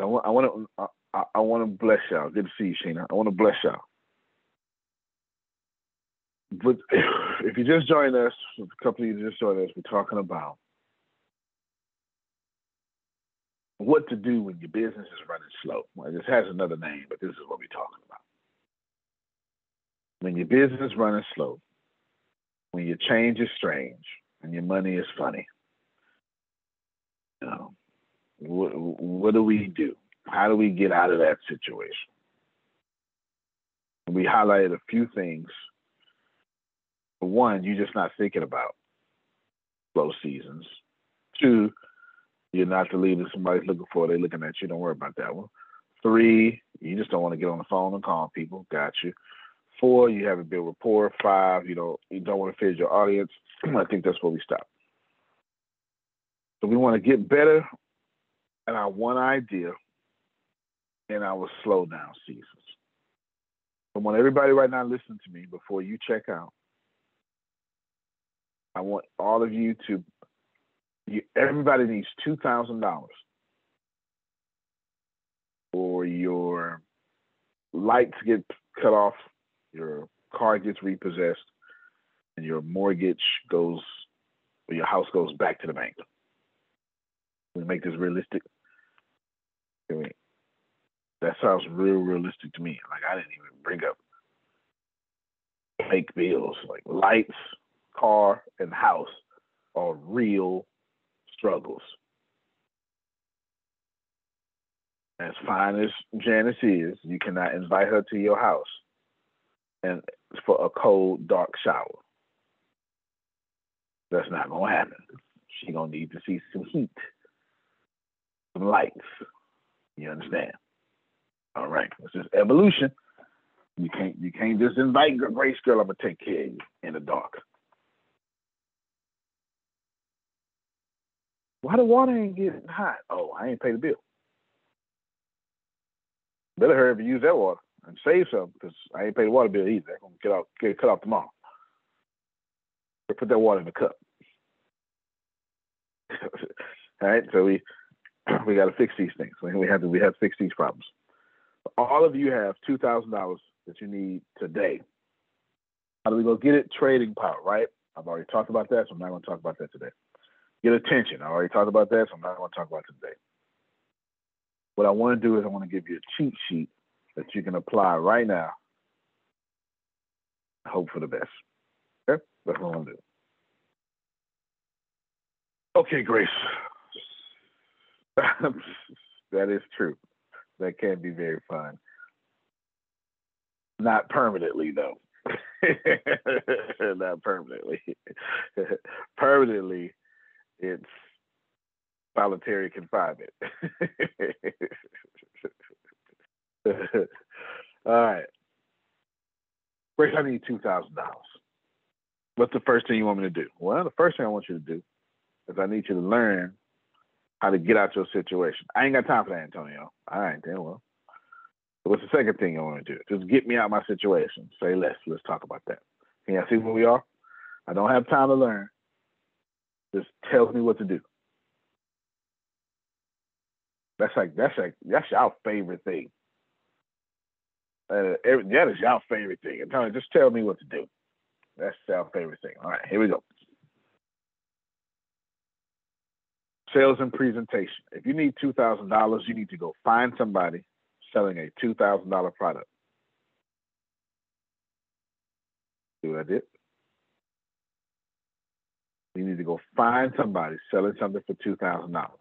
I want I want to I, I want to bless y'all. Good to see you, Sheena. I want to bless y'all. But if you just joined us, a couple of you just joined us, we're talking about what to do when your business is running slow. Well, this has another name, but this is what we're talking about. When your business is running slow, when your change is strange, and your money is funny, you know, what, do we do? How do we get out of that situation? We highlighted a few things. One, you're just not thinking about slow seasons. Two, you're not the leader somebody's looking for. They're looking at you. Don't worry about that one. Three, you just don't want to get on the phone and call people. Got you. Four, you haven't built rapport. Five, you don't you don't want to feed your audience. I think that's where we stop. So we want to get better at our one idea in our slow down seasons. I want everybody right now listen to me before you check out. I want all of you to you, everybody needs two thousand dollars or your lights get cut off, your car gets repossessed, and your mortgage goes or your house goes back to the bank. We make this realistic. I mean, that sounds real realistic to me. Like I didn't even bring up fake bills. Like lights, car, and house are real struggles. As fine as Janice is, you cannot invite her to your house and for a cold, dark shower. That's not gonna happen. She gonna need to see some heat, some. You understand? All right, it's just evolution. You can't you can't just invite Grace girl. I'm gonna take care of you in the dark. Why the water ain't getting hot? Oh, I ain't pay the bill. Better hurry up and use that water and save some because I ain't pay the water bill either. I'm gonna get out get cut off tomorrow. Put that water in the cup. All right, so we we got to fix these things. We have to we have to fix these problems. All of you have two thousand dollars that you need today. How do we go get it? Trading power, right? I've already talked about that, so I'm not going to talk about that today. Get attention. I already talked about that, so I'm not going to talk about today. What I want to do is I want to give you a cheat sheet that you can apply right now. Hope for the best. Okay, that's what I want to do. Okay, Grace. that is true. That can be very fun. Not permanently, though. Not permanently. permanently, it's solitary confinement. All right. Grace, I need two thousand dollars. What's the first thing you want me to do? Well, the first thing I want you to do is I need you to learn how to get out your situation. I ain't got time for that, Antonio. All right, then well. What's the second thing you want to do? Just get me out my situation. Say less. Let's talk about that. Can you see where we are? I don't have time to learn. Just tells me what to do. That's like that's like that's your favorite thing. Uh, every, that is your favorite thing. And Tony, just tell me what to do. That's our favorite thing. All right, here we go. Sales and presentation. If you need two thousand dollars, you need to go find somebody selling a two thousand dollar product. See what I did? You need to go find somebody selling something for two thousand dollars.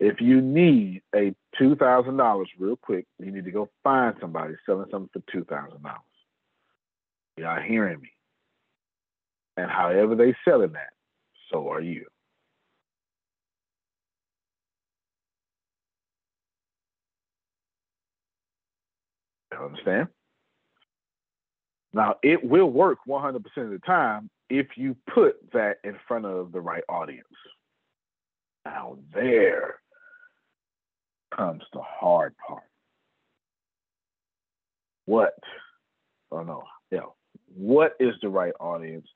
If you need a two thousand dollars real quick, you need to go find somebody selling something for two thousand dollars. Y'all hearing me? And however they selling that, so are you. You understand? Now, it will work 100% of the time if you put that in front of the right audience. Now, there comes the hard part. What? Oh, no. Yeah. What is the right audience?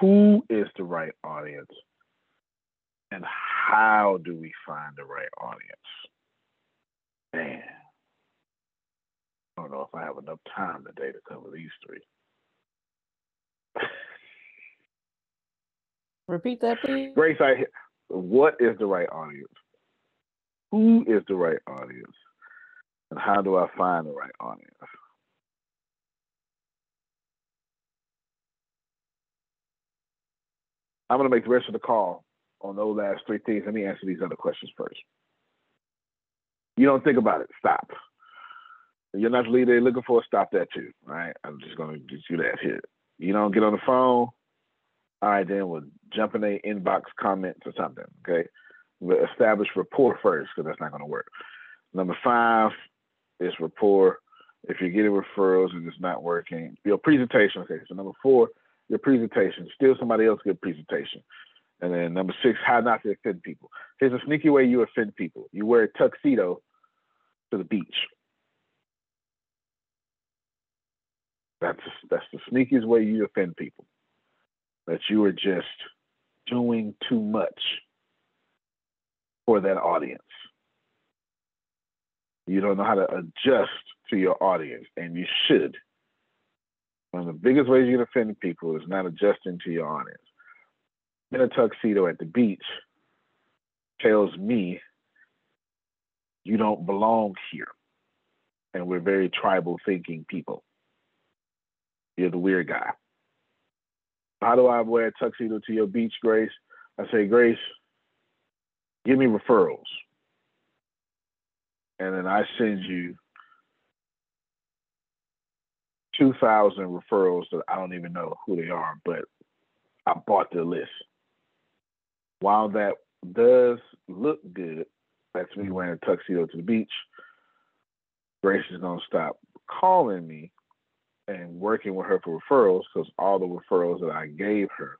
Who is the right audience? And how do we find the right audience? Man. I don't know if I have enough time today to cover these three. Repeat that, please. Grace, I what is the right audience? Who is the right audience? And how do I find the right audience? I'm going to make the rest of the call on those last three things. Let me answer these other questions first. You don't think about it. Stop. You're not the leader they're looking for, stop that too. Right. I'm just gonna do you that here. You don't get on the phone. All right, then we'll jump in a inbox comments or something. Okay. We'll establish rapport first because that's not gonna work. Number five is rapport. If you're getting referrals and it's not working, your presentation. Okay. So number four, your presentation. Steal somebody else's good presentation. And then number six, how not to offend people. Here's a sneaky way you offend people. You wear a tuxedo to the beach. That's that's the sneakiest way you offend people. That you are just doing too much for that audience. You don't know how to adjust to your audience, and you should. One of the biggest ways you can offend people is not adjusting to your audience. In a tuxedo at the beach tells me you don't belong here. And we're very tribal thinking people. You're the weird guy. How do I wear a tuxedo to your beach, Grace? I say, Grace, give me referrals. And then I send you 2,000 referrals that I don't even know who they are, but I bought the list. While that does look good, that's me mm-hmm. wearing a tuxedo to the beach. Grace is gonna stop calling me and working with her for referrals because all the referrals that I gave her,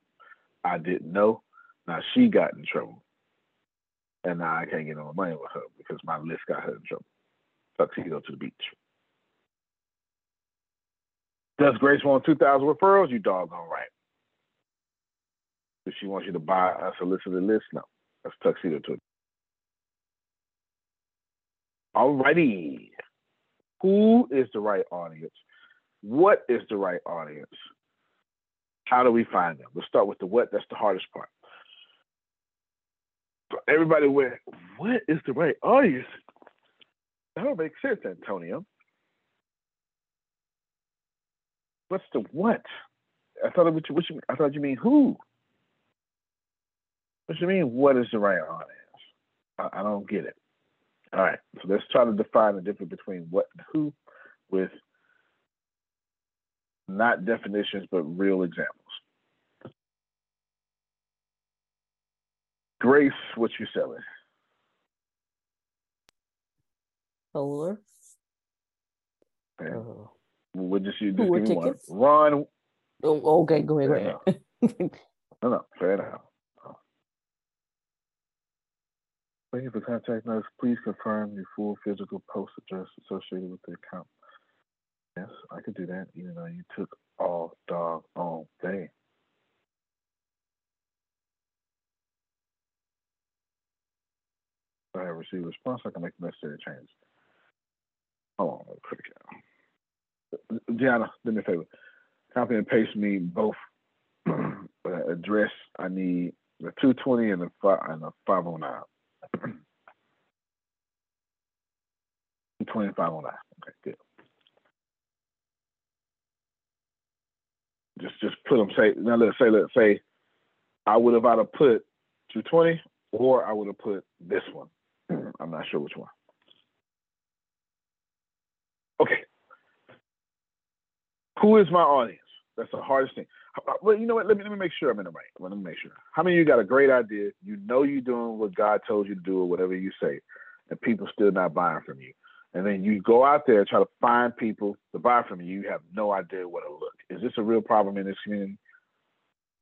I didn't know. Now she got in trouble, and now I can't get no money with her because my list got her in trouble. Tuxedo to the beach. Does Grace want 2,000 referrals? You doggone right. If she wants you to buy a solicited list, no. That's tuxedo to it. Alrighty. Who is the right audience? What is the right audience? How do we find them? Let's start with the what. That's the hardest part. Everybody went, what is the right audience? That don't make sense, Antonio. What's the what? I thought what you, what you I thought you mean who. What you mean? What is the right audience? I, I don't get it. All right, so let's try to define the difference between what and who with not definitions but real examples. Grace, what you selling? Solar. Okay. What just you just give me one. Ron. oh, okay, go ahead, go ahead. No, no, fair enough. Thank you for contacting us. Please confirm your full physical post address associated with the account. Yes, I could do that, even though you took all dog on day. If I have received a response, I can make the necessary changes. Hold on, let me it down. Gianna, do me a favor. Copy and paste me both uh, address. I need the 220 and the, fi- and the 509. 220 and 509. Okay, good. Just just put them say now let's say let's say I would have either put 220 or I would have put this one. I'm not sure which one. Okay. Who is my audience? That's the hardest thing. Well, you know what? Let me let me make sure I'm in the right. Let me make sure. How many of you got a great idea? You know you're doing what God told you to do or whatever you say, and people still not buying from you. And then you go out there and try to find people to buy from you. You have no idea what to look. Is this a real problem in this community?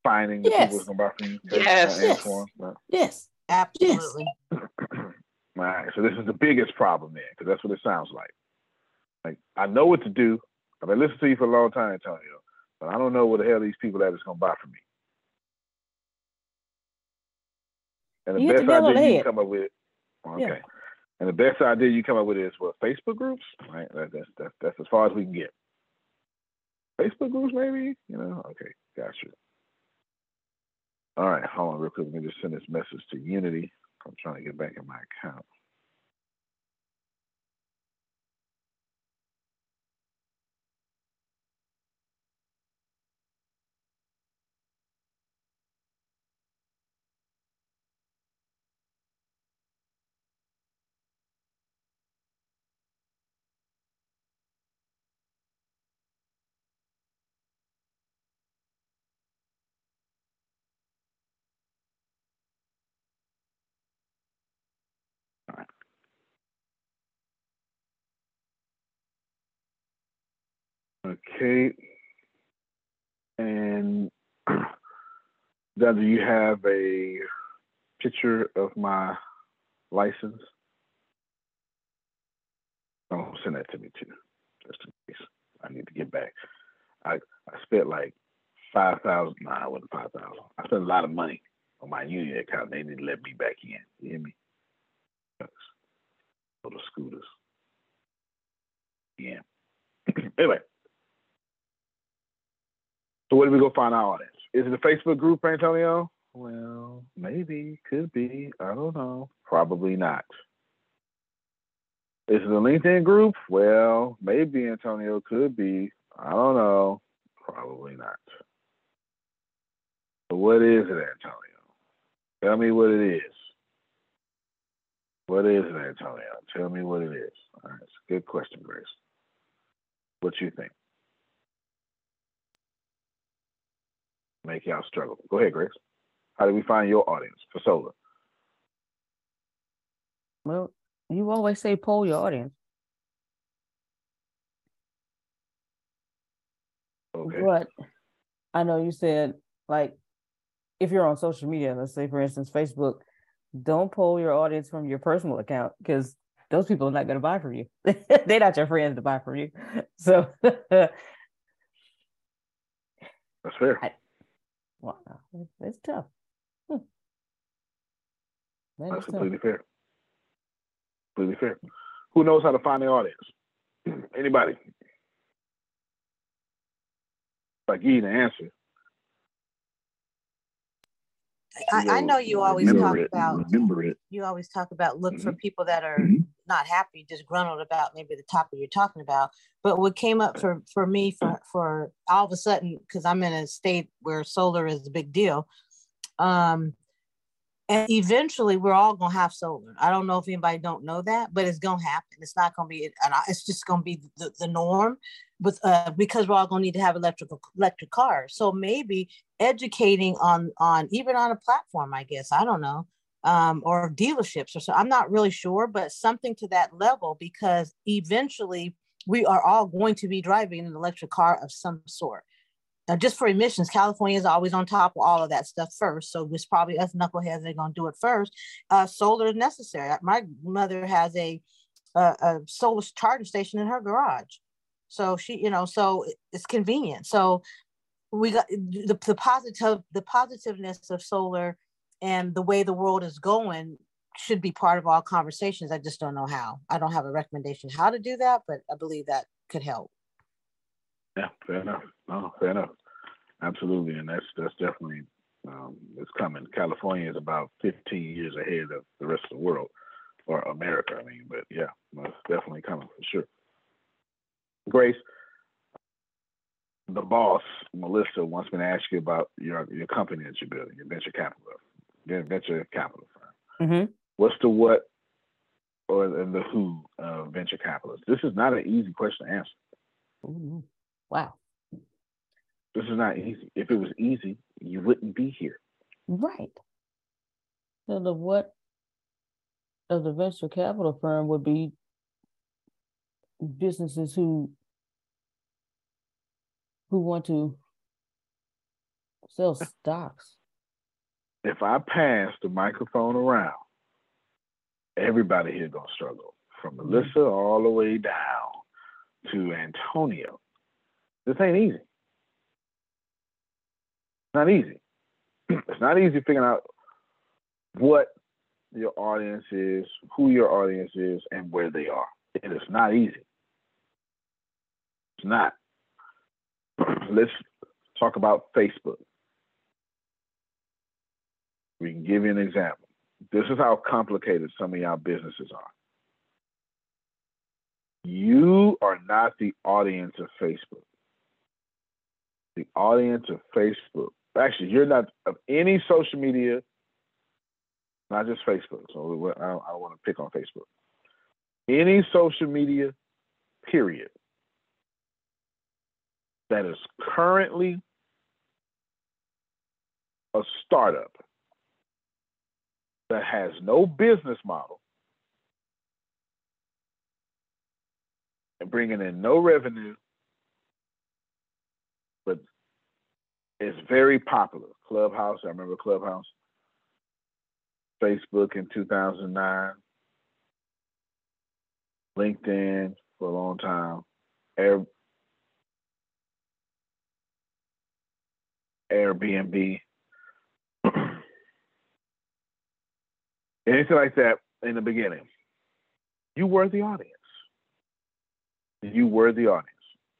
Finding the people Yes. that's gonna buy from you? Yes. uh, Yes. Yes. Absolutely. All right, so this is the biggest problem then, because that's what it sounds like. Like I know what to do. I've been listening to you for a long time, Antonio, but I don't know what the hell these people are that is gonna buy from me. And the You best idea you come up with, okay. Yeah. And the best idea you come up with is what Facebook groups, right? That, that's that's that's as far as we can get. Facebook groups, maybe, you know? Okay, gotcha. All right, hold on real quick. Let me just send this message to Unity. I'm trying to get back in my account. Okay. And now, do you have a picture of my license? Oh, send that to me too, just in case I need to get back. I I spent like five thousand. Nah, it wasn't five thousand. I spent a lot of money on my union account. They didn't let me back in. You hear me? Little scooters. Yeah. anyway. So where do we go find our audience? Is it a Facebook group, Antonio? Well, maybe, could be. I don't know. Probably not. Is it a LinkedIn group? Well, maybe Antonio could be. I don't know. Probably not. But what is it, Antonio? Tell me what it is. What is it, Antonio? Tell me what it is. All right, it's a good question, Grace. What you think? Make y'all struggle. Go ahead, Grace. How do we find your audience for solar? Well, you always say poll your audience. Okay. But I know you said like if you're on social media, let's say for instance Facebook, don't poll your audience from your personal account because those people are not going to buy from you. They're not your friends to buy from you. So that's fair. I, well, it's tough. Hmm. That That's is tough. completely fair. Completely fair. Who knows how to find the audience? Anybody? If I give you the answer, I, I know you always talk it. about Remember it. you always talk about look for Mhm. people that are Mhm. Not happy, disgruntled about maybe the topic you're talking about. But what came up for for me for for all of a sudden because I'm in a state where solar is a big deal. Um, and eventually we're all gonna have solar. I don't know if anybody don't know that, but it's gonna happen. It's not gonna be, it's just gonna be the, the norm, with uh, because we're all gonna need to have electrical electric cars. So maybe educating on on even on a platform, I guess I don't know, um, or dealerships or so. I'm not really sure, but something to that level because eventually we are all going to be driving an electric car of some sort. Now, just for emissions, California is always on top of all of that stuff first. So it's probably us knuckleheads that are going to do it first. Uh, solar is necessary. My mother has a, a, a solar charging station in her garage. So she, you know, so it's convenient. So we got the, the positive, the positiveness of solar and the way the world is going should be part of all conversations. I just don't know how. I don't have a recommendation how to do that, but I believe that could help. Yeah, fair enough. No, fair enough. Absolutely, and that's that's definitely um, it's coming. California is about 15 years ahead of the rest of the world, or America. I mean, but yeah, it's definitely coming for sure. Grace, the boss Melissa wants me to ask you about your your company that you're building, your venture capital, your venture capital firm. Mm-hmm. What's the what or the who of venture capitalists? This is not an easy question to answer. Ooh, wow. This is not easy. If it was easy, you wouldn't be here. Right. So the what of the venture capital firm would be businesses who who want to sell stocks. If I pass the microphone around, everybody here gonna struggle, from Melissa all the way down to Antonio. This ain't easy. Not easy. It's not easy figuring out what your audience is, who your audience is, and where they are. It is not easy. It's not. Let's talk about Facebook. We can give you an example. This is how complicated some of y'all businesses are. You are not the audience of Facebook. The audience of Facebook. Actually, you're not of any social media, not just Facebook. So I don't, I don't want to pick on Facebook. Any social media, period, that is currently a startup that has no business model and bringing in no revenue, but it's very popular. Clubhouse, I remember Clubhouse. Facebook in 2009. LinkedIn for a long time. Air, Airbnb. Anything like that in the beginning. You were the audience. You were the audience.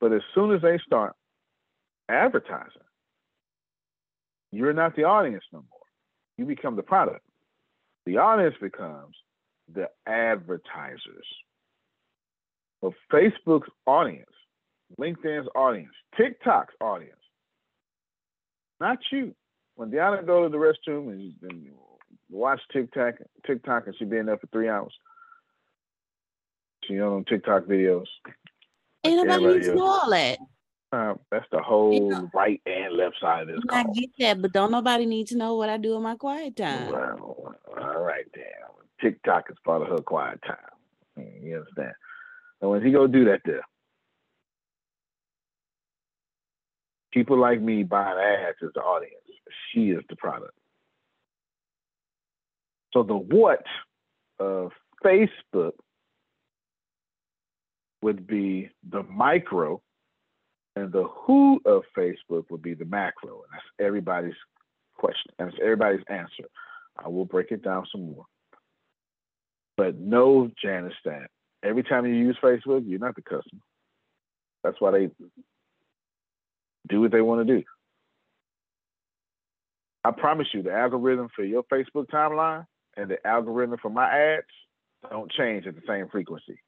But as soon as they start advertising, you're not the audience no more. You become the product. The audience becomes the advertisers. But Facebook's audience, LinkedIn's audience, TikTok's audience, not you. When Deanna go to the restroom and, and watch TikTok, TikTok, and she been there for three hours, she on TikTok videos. Ain't nobody needs to know all that. time. That's the whole right and left side of this I call. get that, but don't nobody need to know what I do in my quiet time. Well, all right, damn. TikTok is part of her quiet time. Mm, You understand? So when he go do that there, people like me buying ads as the audience. She is the product. So the what of Facebook would be the micro, and the who of Facebook would be the macro. And that's everybody's question. And it's everybody's answer. I will break it down some more. But know, Janice, that every time you use Facebook, you're not the customer. That's why they do what they want to do. I promise you, the algorithm for your Facebook timeline and the algorithm for my ads don't change at the same frequency.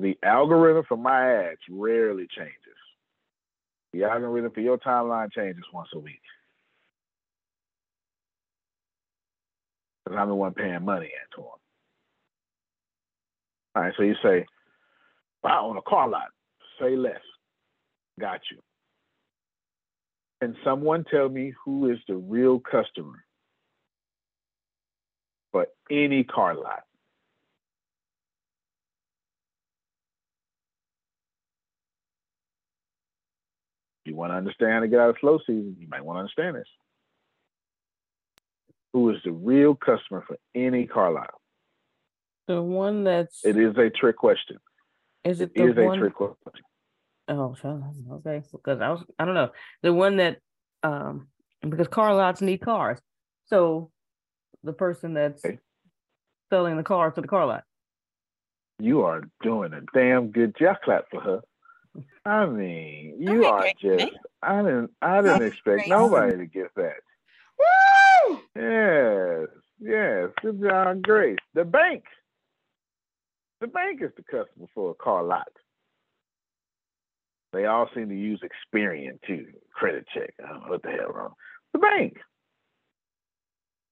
The algorithm for my ads rarely changes. The algorithm for your timeline changes once a week. Because I'm the one paying money, into Antoine. All right, so you say, I own a car lot, say less. Got you. Can someone tell me who is the real customer for any car lot? If you want to understand how to get out of slow season, you might want to understand this. Who is the real customer for any car lot? The one that's It is a trick question. is it It the is one? a trick question. Oh, sure. Okay, because I was I don't know the one that um because car lots need cars, so the person that's selling the cars to the car lot. You are doing a damn good job. Clap for her. I mean, you are just. I didn't. I didn't expect nobody to get that. Woo! Yes, yes. Good job, Grace. The bank. The bank is the customer for a car lot. They all seem to use Experian too. Credit check. I don't know what the hell wrong. The bank.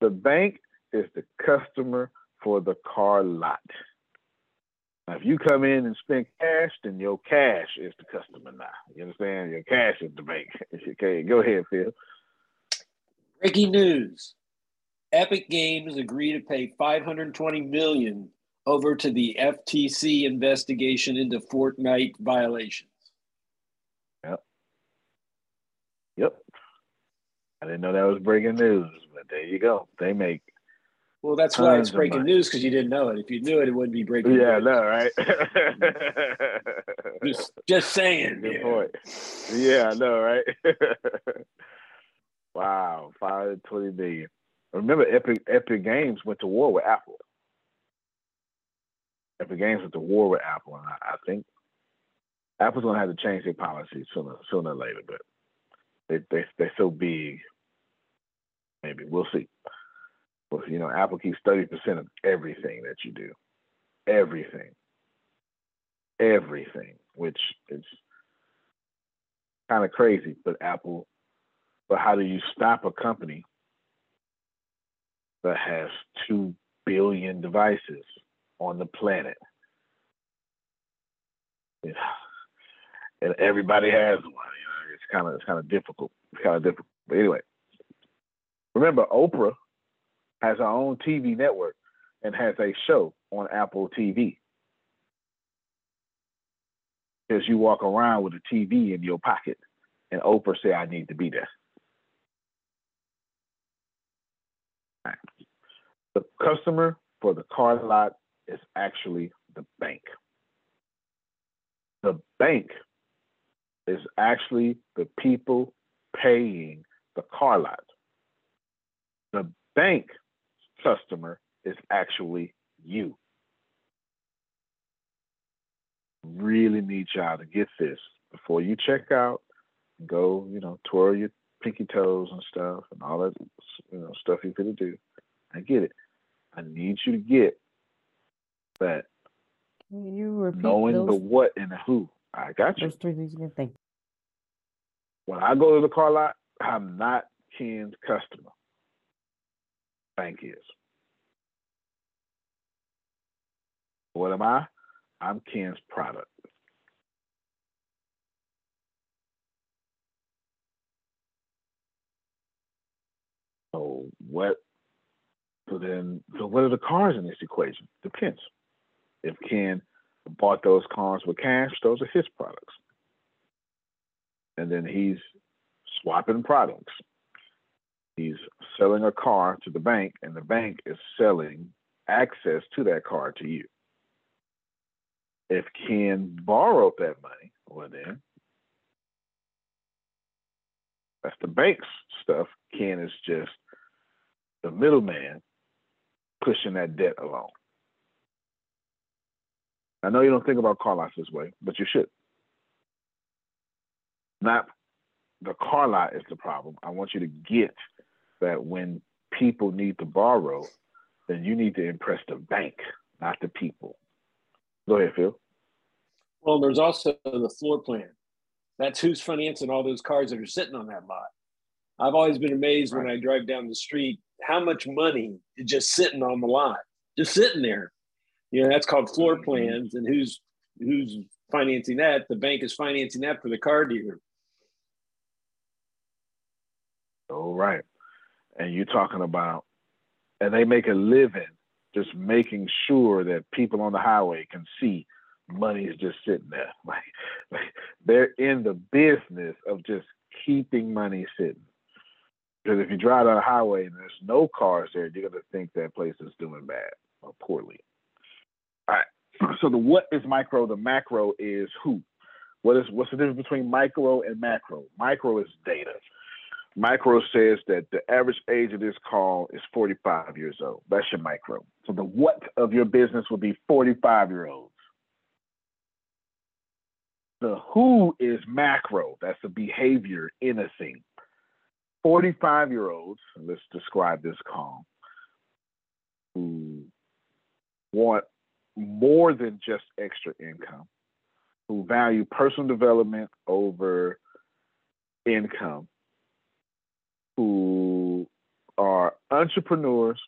The bank is the customer for the car lot. Now, if you come in and spend cash, then your cash is the customer now. You understand? Your cash is the bank. Okay, go ahead, Phil. Breaking news. Epic Games agree to pay 520 million over to the FTC investigation into Fortnite violations. Yep. Yep. I didn't know that was breaking news, but there you go. They make Well, that's why it's breaking news because you didn't know it. If you knew it, it wouldn't be breaking Yeah, I news. know, right? Just, just saying. Good yeah. point. Yeah, I know, right? wow, five twenty million. Remember, Epic Epic Games went to war with Apple. Epic Games went to war with Apple, and I, I think Apple's gonna have to change their policies sooner sooner or later. But they they they're so big. Maybe we'll see. Well, you know, Apple keeps thirty percent of everything that you do, everything, everything, which is kind of crazy. But Apple, but how do you stop a company that has two billion devices on the planet? Yeah. And everybody has one. You kind of it's kind of difficult. It's kind of difficult. But anyway, remember Oprah has her own TV network and has a show on Apple TV. Because you walk around with a TV in your pocket, and Oprah say, "I need to be there." The customer for the car lot is actually the bank. The bank is actually the people paying the car lot. The bank customer is actually you. Really need y'all to get this before you check out. Go, you know, twirl your pinky toes and stuff and all that, you know, stuff you're gonna do. I get it. I need you to get that Can you repeat knowing those, the what and the who. I got you. those three things again? Thank When I go to the car lot, I'm not Ken's customer. Bank is. What am I? I'm Ken's product. So what? So then, so what are the cars in this equation? Depends. If Ken bought those cars with cash, those are his products. And then he's swapping products. He's selling a car to the bank, and the bank is selling access to that car to you. If Ken borrowed that money, well then that's the bank's stuff. Ken is just the middleman pushing that debt along. I know you don't think about car lots this way, but you should. Not the car lot is the problem. I want you to get that when people need to borrow, then you need to impress the bank, not the people. Go ahead, Phil. Well, there's also the floor plan. That's who's financing all those cars that are sitting on that lot. I've always been amazed right. when I drive down the street how much money is just sitting on the lot, just sitting there. You know, that's called floor plans, and who's who's financing that? The bank is financing that for the car dealer. All right, and you're talking about, and they make a living just making sure that people on the highway can see money is just sitting there. Like, like they're in the business of just keeping money sitting. Because if you drive down a highway and there's no cars there, you're gonna think that place is doing bad or poorly. Right. So the what is micro, the macro is who. What is what's the difference between micro and macro? Micro is data. Micro says that the average age of this call is 45 years old. That's your micro. So the what of your business would be 45 year olds. The who is macro. That's the behavior in a thing. 45 year olds, let's describe this call, who want more than just extra income, who value personal development over income, who are entrepreneurs,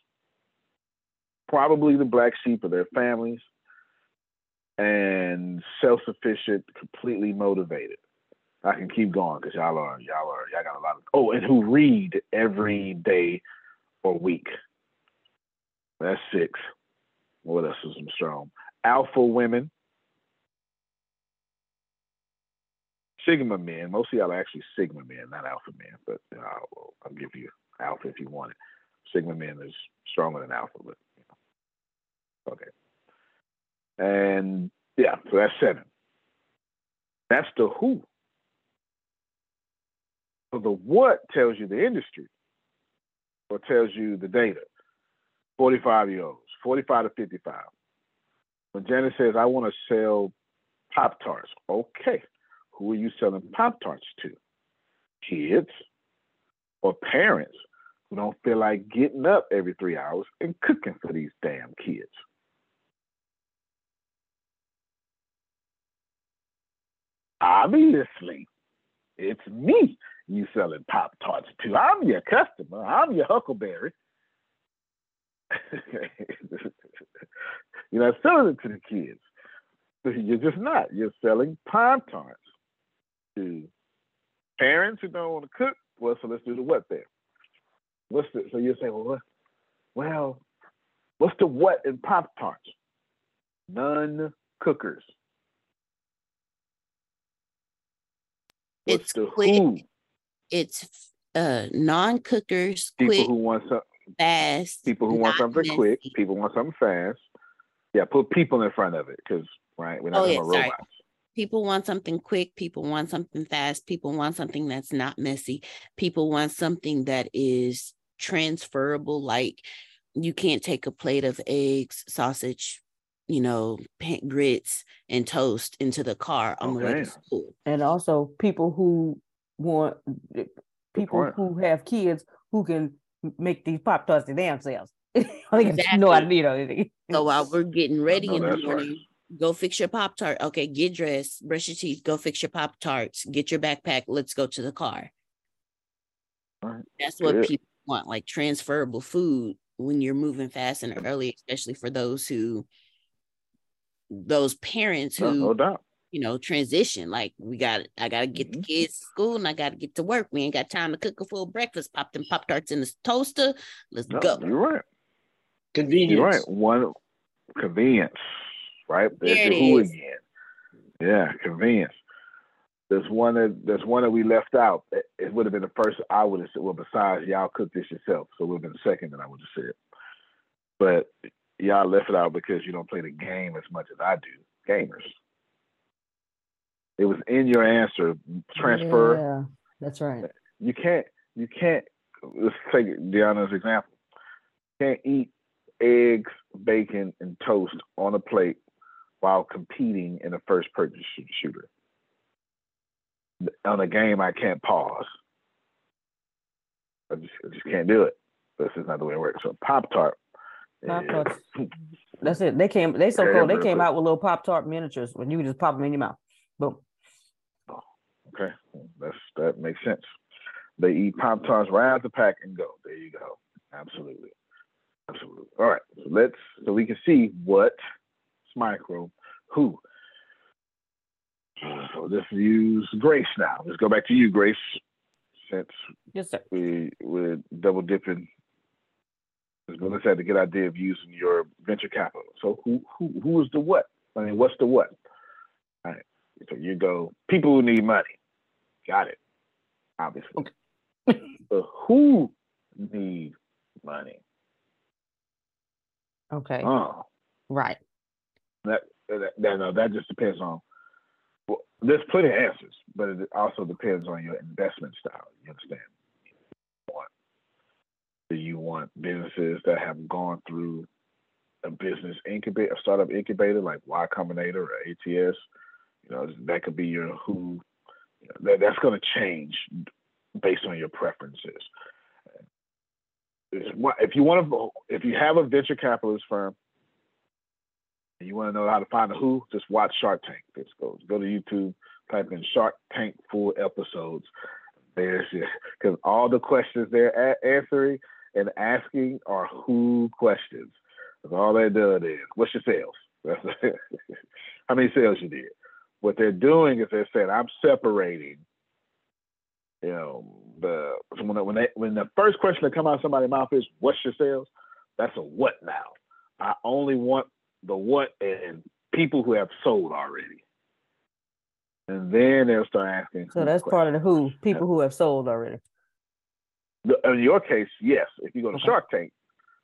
probably the black sheep of their families, and self-sufficient, completely motivated. I can keep going because y'all are y'all are y'all got a lot of oh, and who read every day or week. That's six. What else is strong? Alpha women. Sigma men. Most of y'all are actually Sigma men, not alpha men, but I'll, I'll, give you alpha if you want it. Sigma men is stronger than alpha, but. Okay. And yeah, so that's seven. That's the who. So the what tells you the industry or tells you the data. 45 year olds, 45 to 55. When Janet says, I want to sell Pop Tarts, okay, who are you selling Pop Tarts to? Kids or parents who don't feel like getting up every three hours and cooking for these damn kids. Obviously, it's me you selling Pop Tarts to. I'm your customer. I'm your Huckleberry. You're not selling it to the kids. You're just not. You're selling Pop Tarts to parents who don't want to cook. Well, so let's do the what there. What's the so you say, well, what, well, what's the what in Pop Tarts? None cookers. What's it's quick. Who? It's uh non-cookers, people quick, who want something fast. People who want something messy. quick. People want something fast. Yeah, put people in front of it because right, we're not oh, yeah, robots. Sorry. People want something quick. People want something fast. People want something that's not messy. People want something that is transferable. Like you can't take a plate of eggs, sausage, you know, grits and toast into the car on okay. the way to school. And also people who want people who have kids who can make these pop tarts to themselves. I think exactly. no idea. so while we're getting ready in the morning, right. go fix your pop tart. Okay, get dressed, brush your teeth, go fix your pop tarts, get your backpack. Let's go to the car. Right. That's what Good. people want, like transferable food when you're moving fast and early, especially for those who those parents who no, no doubt you know, transition. Like we got, I got to get mm-hmm. the kids to school and I got to get to work. We ain't got time to cook a full breakfast. Pop them pop tarts in the toaster. Let's no, go. You're right. Convenience. You're right. One convenience. Right there's there who again. Yeah, convenience. There's one that there's one that we left out. It, it would have been the first I would have said. Well, besides y'all cook this yourself, so it would have been the second that I would have said. But y'all left it out because you don't play the game as much as I do. Gamers. It was in your answer. Transfer. Yeah, that's right. You can't. You can't. Let's take Deanna's example. You can't eat eggs, bacon, and toast on a plate while competing in a first-person shooter. On a game, I can't pause. I just, I just can't do it. This is not the way it works. So Pop Tart. Pop Tarts. That's it. They came. They so cool. They came out with little Pop Tart miniatures when you just pop them in your mouth. Boom. Okay, that's that makes sense. They eat Pop Tarts right out the pack and go. There you go. Absolutely, absolutely. All right, so let's so we can see what micro who. Uh, so let's use Grace now. Let's go back to you, Grace. Since yes, sir. we we're double dipping. Let's have to get idea of using your venture capital. So who who who is the what? I mean, what's the what? So you go people who need money. Got it. Obviously. Okay. but who needs money? Okay. Oh. Right. That, that, that no, that just depends on. Well, there's plenty of answers, but it also depends on your investment style. You understand? Do you want businesses that have gone through a business incubator, a startup incubator like Y Combinator or ATS? You know, that could be your who that, that's going to change based on your preferences. If you want to, if you have a venture capitalist firm, and you want to know how to find a who, just watch Shark Tank. Just go go to YouTube, type in Shark Tank full episodes. There's because all the questions they're answering and asking are who questions. That's all they're doing is, what's your sales? how many sales you did? What they're doing is they're saying, I'm separating, you know, the when when they when the first question that come out of somebody's mouth is, "What's your sales?" That's a what now. I only want the what and people who have sold already, and then they'll start asking. So that's part of the who people who have sold already. In your case, yes. If you go to okay. Shark Tank,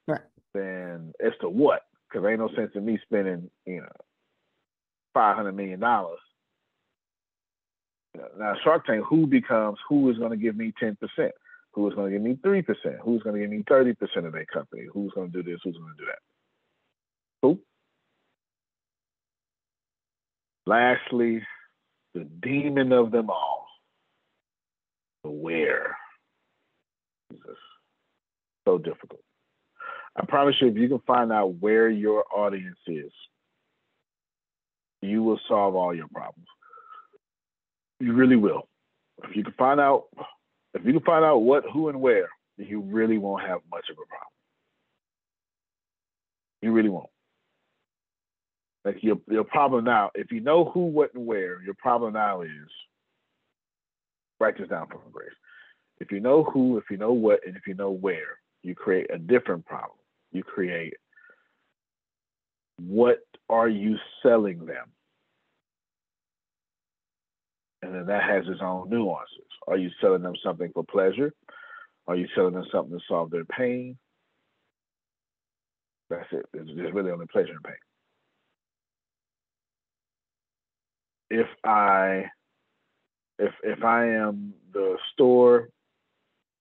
right, then it's the what because ain't no sense in me spending you know five hundred million dollars now, Shark Tank, who becomes who is going to give me 10%? Who is going to give me 3%? Who's going to give me 30% of their company? Who's going to do this? Who's going to do that? Who? Lastly, the demon of them all, where. Jesus. So difficult. I promise you, if you can find out where your audience is, you will solve all your problems. You really will. If you can find out, if you can find out what, who, and where, you really won't have much of a problem. You really won't. Like your your problem now, if you know who, what, and where, your problem now is write this down for Grace. If you know who, if you know what, and if you know where, you create a different problem. You create what are you selling them? And then that has its own nuances. Are you selling them something for pleasure? Are you selling them something to solve their pain? That's it. It's, really only pleasure and pain. If I if if I am the store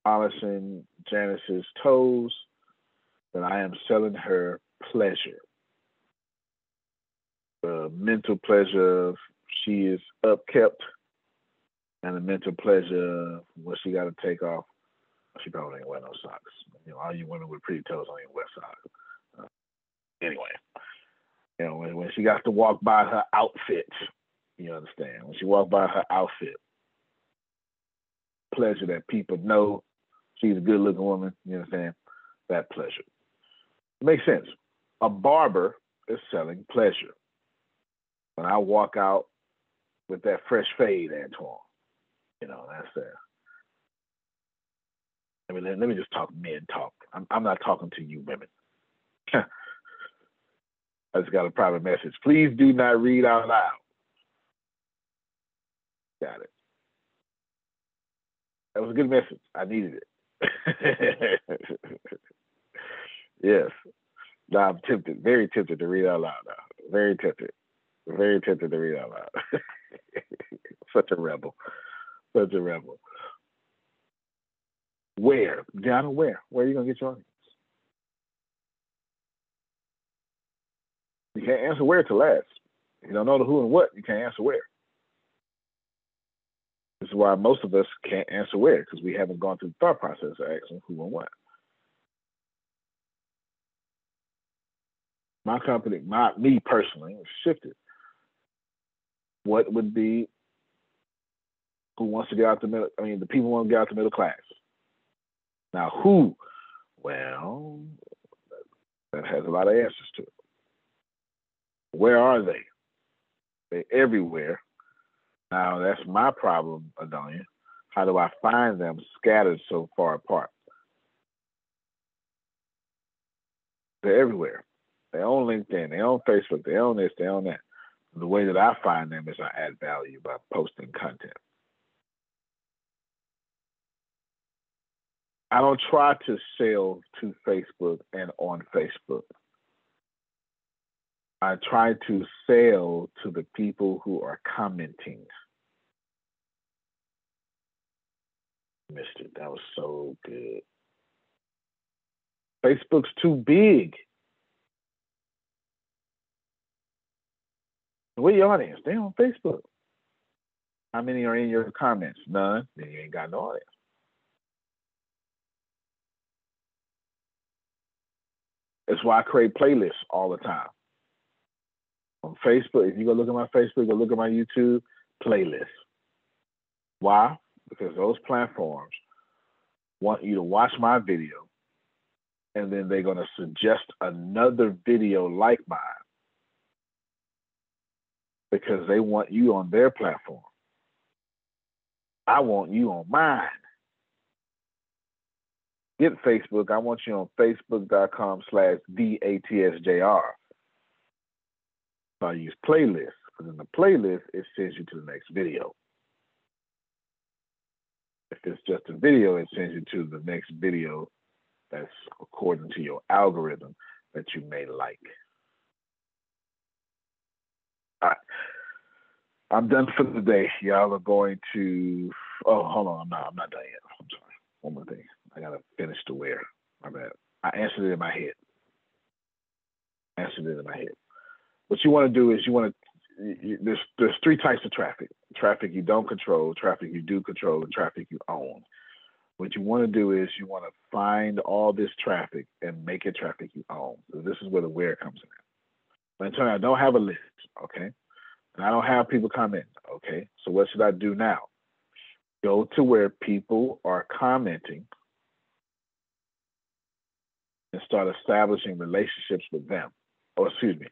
polishing Janice's toes, then I am selling her pleasure. The mental pleasure of she is upkept and the mental pleasure when she got to take off. She probably ain't wear no socks. You know, all you women with pretty toes on your wear socks. Uh, anyway, you know, when, when she got to walk by her outfit, you understand, when she walked by her outfit, pleasure that people know she's a good looking woman, you understand, that pleasure. Makes sense. A barber is selling pleasure. when I walk out with that fresh fade, Antoine, you know, that's it. I mean, let, me just talk men talk. I'm, I'm not talking to you women. I just got a private message. Please do not read out loud. Got it. That was a good message. I needed it. yes. Now I'm tempted, very tempted to read out loud now. Very tempted. Very tempted to read out loud. Such a rebel. Such a rebel. Where? Down where? Where are you gonna get your audience? You can't answer where to last. You don't know the who and what, you can't answer where. This is why most of us can't answer where, because we haven't gone through the thought process of asking who and what. My company, my me personally, shifted. What would be who wants to get out the middle? I mean, the people want to get out the middle class. Now, who? Well, that has a lot of answers to it. Where are they? They're everywhere. Now, that's my problem, Adonia. How do I find them scattered so far apart? They're everywhere. They're on LinkedIn, they're on Facebook, they're on this, they're on that. The way that I find them is I add value by posting content. I don't try to sell to Facebook and on Facebook. I try to sell to the people who are commenting. Missed it. That was so good. Facebook's too big. Where your audience? They on Facebook. How many are in your comments? None. Then you ain't got no audience. That's why I create playlists all the time. On Facebook, if you go look at my Facebook, go look at my YouTube playlist. Why? Because those platforms want you to watch my video and then they're going to suggest another video like mine because they want you on their platform. I want you on mine get Facebook, I want you on facebook.com slash DATSJR. I use playlist because in the playlist, it sends you to the next video. If it's just a video, it sends you to the next video that's according to your algorithm that you may like. All right. I'm done for the day. Y'all are going to. Oh, hold on. Not. I'm not done yet. I'm sorry. One more thing. I gotta finish the where. My bad. I answered it in my head. answered it in my head. What you want to do is you want to. There's there's three types of traffic: traffic you don't control, traffic you do control, and traffic you own. What you want to do is you want to find all this traffic and make it traffic you own. So this is where the where comes in. But until I don't have a list, okay, and I don't have people come in, okay. So what should I do now? Go to where people are commenting and start establishing relationships with them. Or oh, excuse me,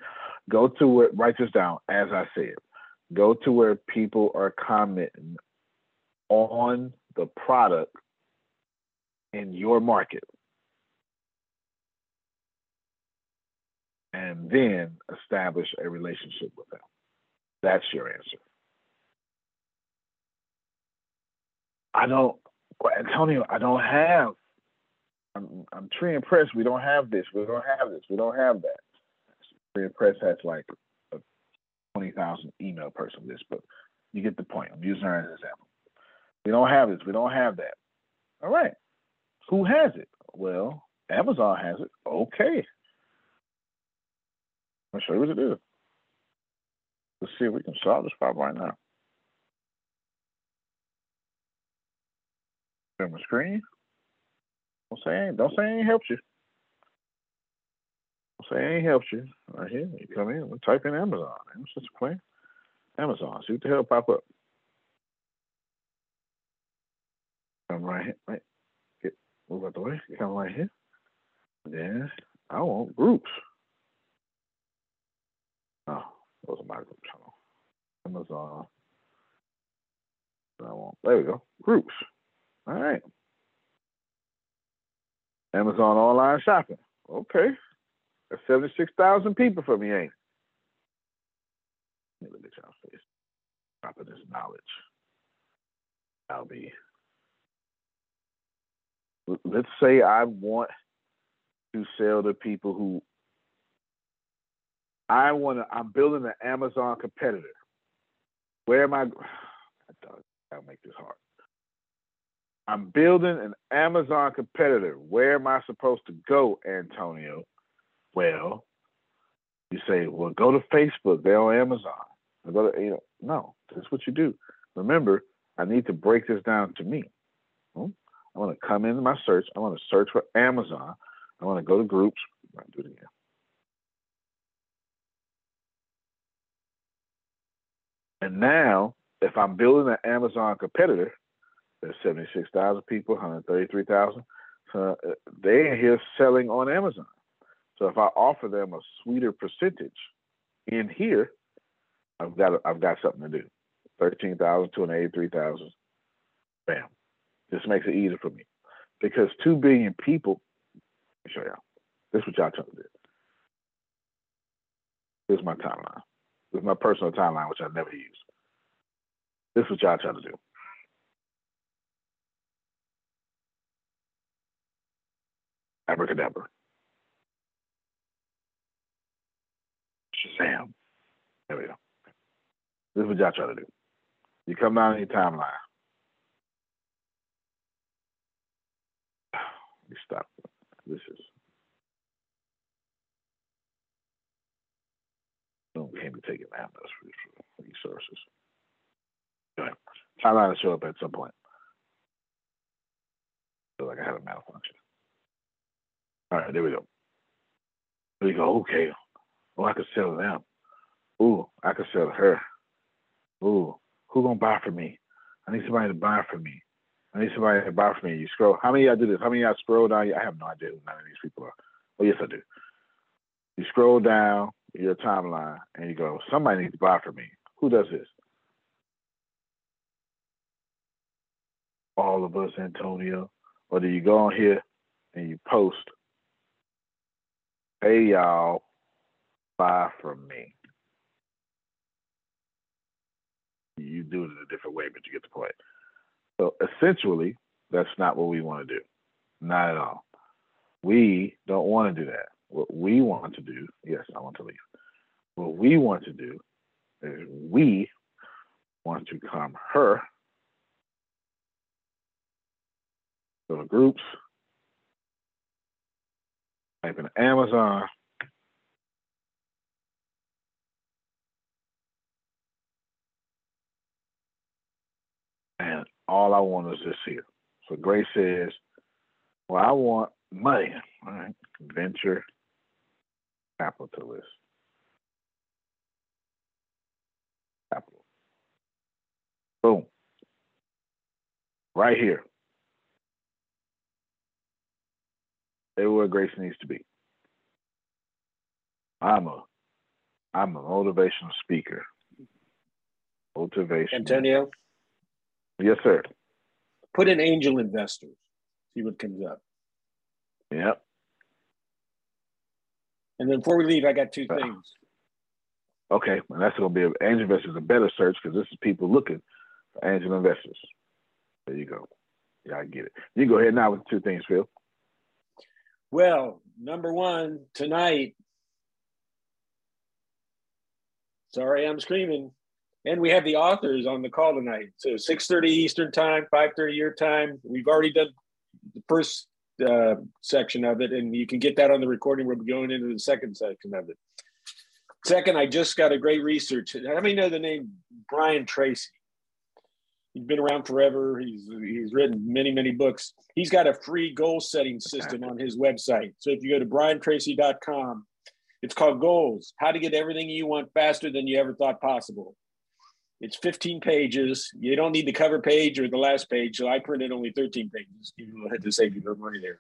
go to where, write this down as I said. Go to where people are commenting on the product in your market. And then establish a relationship with them. That's your answer. I don't, Antonio, I don't have I'm, I'm tree impressed. We don't have this. We don't have this. We don't have that. Tree impressed has like a twenty thousand email person list, but you get the point. I'm using her as an example. We don't have this. We don't have that. All right. Who has it? Well, Amazon has it. Okay. I'll show you what it is. Let's see if we can solve this problem right now. Share my screen. Don't say ain't, don't say I ain't helped you. Don't say I ain't helped you. Right here, you come in, we type in Amazon. It's just a plan. Amazon. See what the hell pop up. Come right here. Right. Get move out the way. Come right here. Then I want groups. Oh, those are my groups. Hold on. Amazon. There we go. Groups. All right. Amazon online shopping. Okay. That's 76,000 people for me, ain't Let me look at y'all face. Dropping this knowledge. I'll be. Let's say I want to sell to people who I want to. I'm building an Amazon competitor. Where am I? I'll make this hard. I'm building an Amazon competitor. Where am I supposed to go, Antonio? Well, you say, well, go to Facebook. They're on Amazon. I Go to, you know, no, that's what you do. Remember, I need to break this down to me. I want to come into my search. I want to search for Amazon. I want to go to groups. do it again. And now, if I'm building an Amazon competitor, there's 76,000 people, 133,000. So uh, they are here selling on Amazon. So if I offer them a sweeter percentage in here, I've got I've got something to do. Thirteen thousand, two hundred eighty-three thousand. Bam. This makes it easier for me because two billion people. Let me show y'all. This is what y'all trying to do. This is my timeline. This is my personal timeline, which I never use. This is what y'all trying to do. Abracadabra. Shazam. There we go. This is what y'all try to do. You come down in your timeline. Me stop. This is. Don't can't be taking that for resources. Anyway, timeline will show up at some point. Feel like I had a malfunction. All right, there we go. We go. Okay. Oh, I could sell them. Ooh, I could sell her. Ooh, who gonna buy for me? I need somebody to buy for me. I need somebody to buy for me. You scroll. How many y'all do this? How many y'all scroll down? I have no idea who none of these people are. Oh yes, I do. You scroll down your timeline and you go, somebody needs to buy for me. Who does this? All of us, Antonio. Or do you go on here and you post, hey y'all, buy from me? you do it in a different way, but you get the point. So essentially, that's not what we want to do. Not at all. We don't want to do that. What we want to do, yes, I want to leave. What we want to do is we want to come her to groups, type in Amazon, And all I want is this here. So Grace says, Well, I want money. All right. Venture capitalist. Capital. Boom. Right here. Everywhere Grace needs to be. I'm a I'm a motivational speaker. Motivation. Antonio. Yes, sir. Put in angel investors. See what comes up. Yep. And then before we leave, I got two uh, things. Okay, and that's going to be an angel investors a better search because this is people looking for angel investors. There you go. Yeah, I get it. You can go ahead now with two things, Phil. Well, number one, tonight. Sorry, I'm screaming. And we have the authors on the call tonight. So 6.30 Eastern time, 5.30 your time. We've already done the first uh, section of it, and you can get that on the recording. We'll be going into the second section of it. Second, I just got a great research. How many know the name Brian Tracy? He's been around forever. He's he's written many many books. He's got a free goal setting system on his website. So if you go to briantracy.com, it's called Goals: How to Get Everything You Want Faster Than You Ever Thought Possible. It's 15 pages. You don't need the cover page or the last page. So I printed only 13 pages. You had to save you the money there.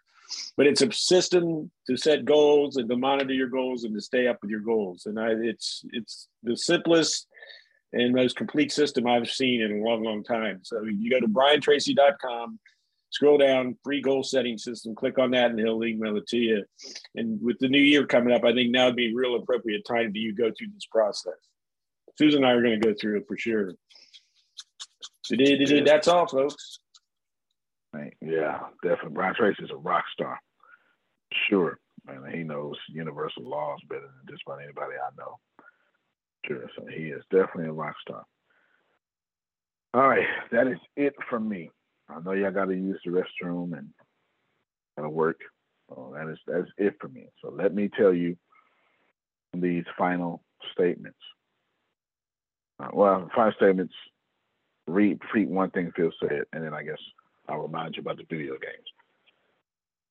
But it's a system to set goals and to monitor your goals and to stay up with your goals. And I, it's it's the simplest and most complete system I've seen in a long, long time. So you go to briantracy.com, scroll down, free goal setting system, click on that, and he'll email it to you. And with the new year coming up, I think now would be a real appropriate time for you go through this process. Susan and I are going to go through it for sure. That's all, folks. Yeah, definitely. Brian Tracy is a rock star. Sure. And he knows universal laws better than just about anybody I know. Sure. So he is definitely a rock star. All right. That is it from me. I know y'all got to use the restroom and gotta work. So that is that's it for me. So let me tell you these final statements. Uh, well, final statements. Read, repeat one thing Phil said, and then I guess I'll remind you about the video games.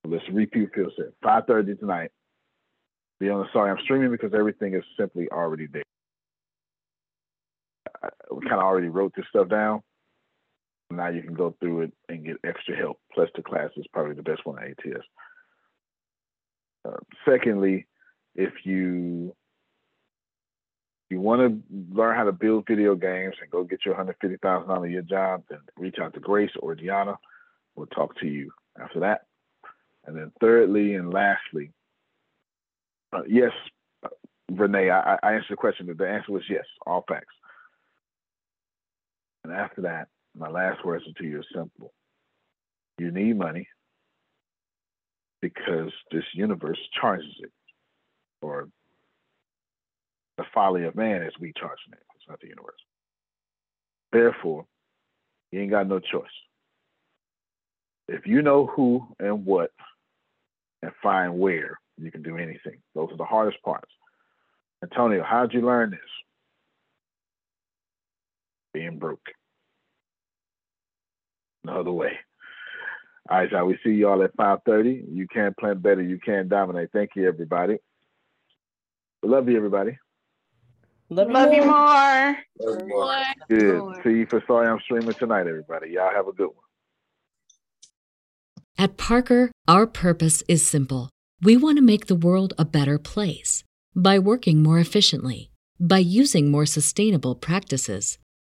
Let's repeat Phil said. 5.30 tonight. Be on the sorry I'm streaming because everything is simply already there. We kind of already wrote this stuff down. Now you can go through it and get extra help. Plus the class is probably the best one at ATS. Uh, secondly, if you you want to learn how to build video games and go get your $150,000 a year job, then reach out to Grace or Deanna. We'll talk to you after that. And then thirdly and lastly, uh, yes, uh, Renee, I, I answered the question. The answer was yes, all facts. And after that, my last words to you are simple. You need money because this universe charges it, or the folly of man is we charging it. It's not the universe. Therefore, you ain't got no choice. If you know who and what and find where, you can do anything. Those are the hardest parts. Antonio, how'd you learn this? Being broke. No other way. All right, y'all. we see y'all at 5.30. You can't plan better. You can't dominate. Thank you, everybody. Love you, everybody. Love, Love you more. Love more. Good. See you for Sorry I'm Streaming tonight, everybody. Y'all have a good one. At Parker, our purpose is simple. We want to make the world a better place by working more efficiently, by using more sustainable practices,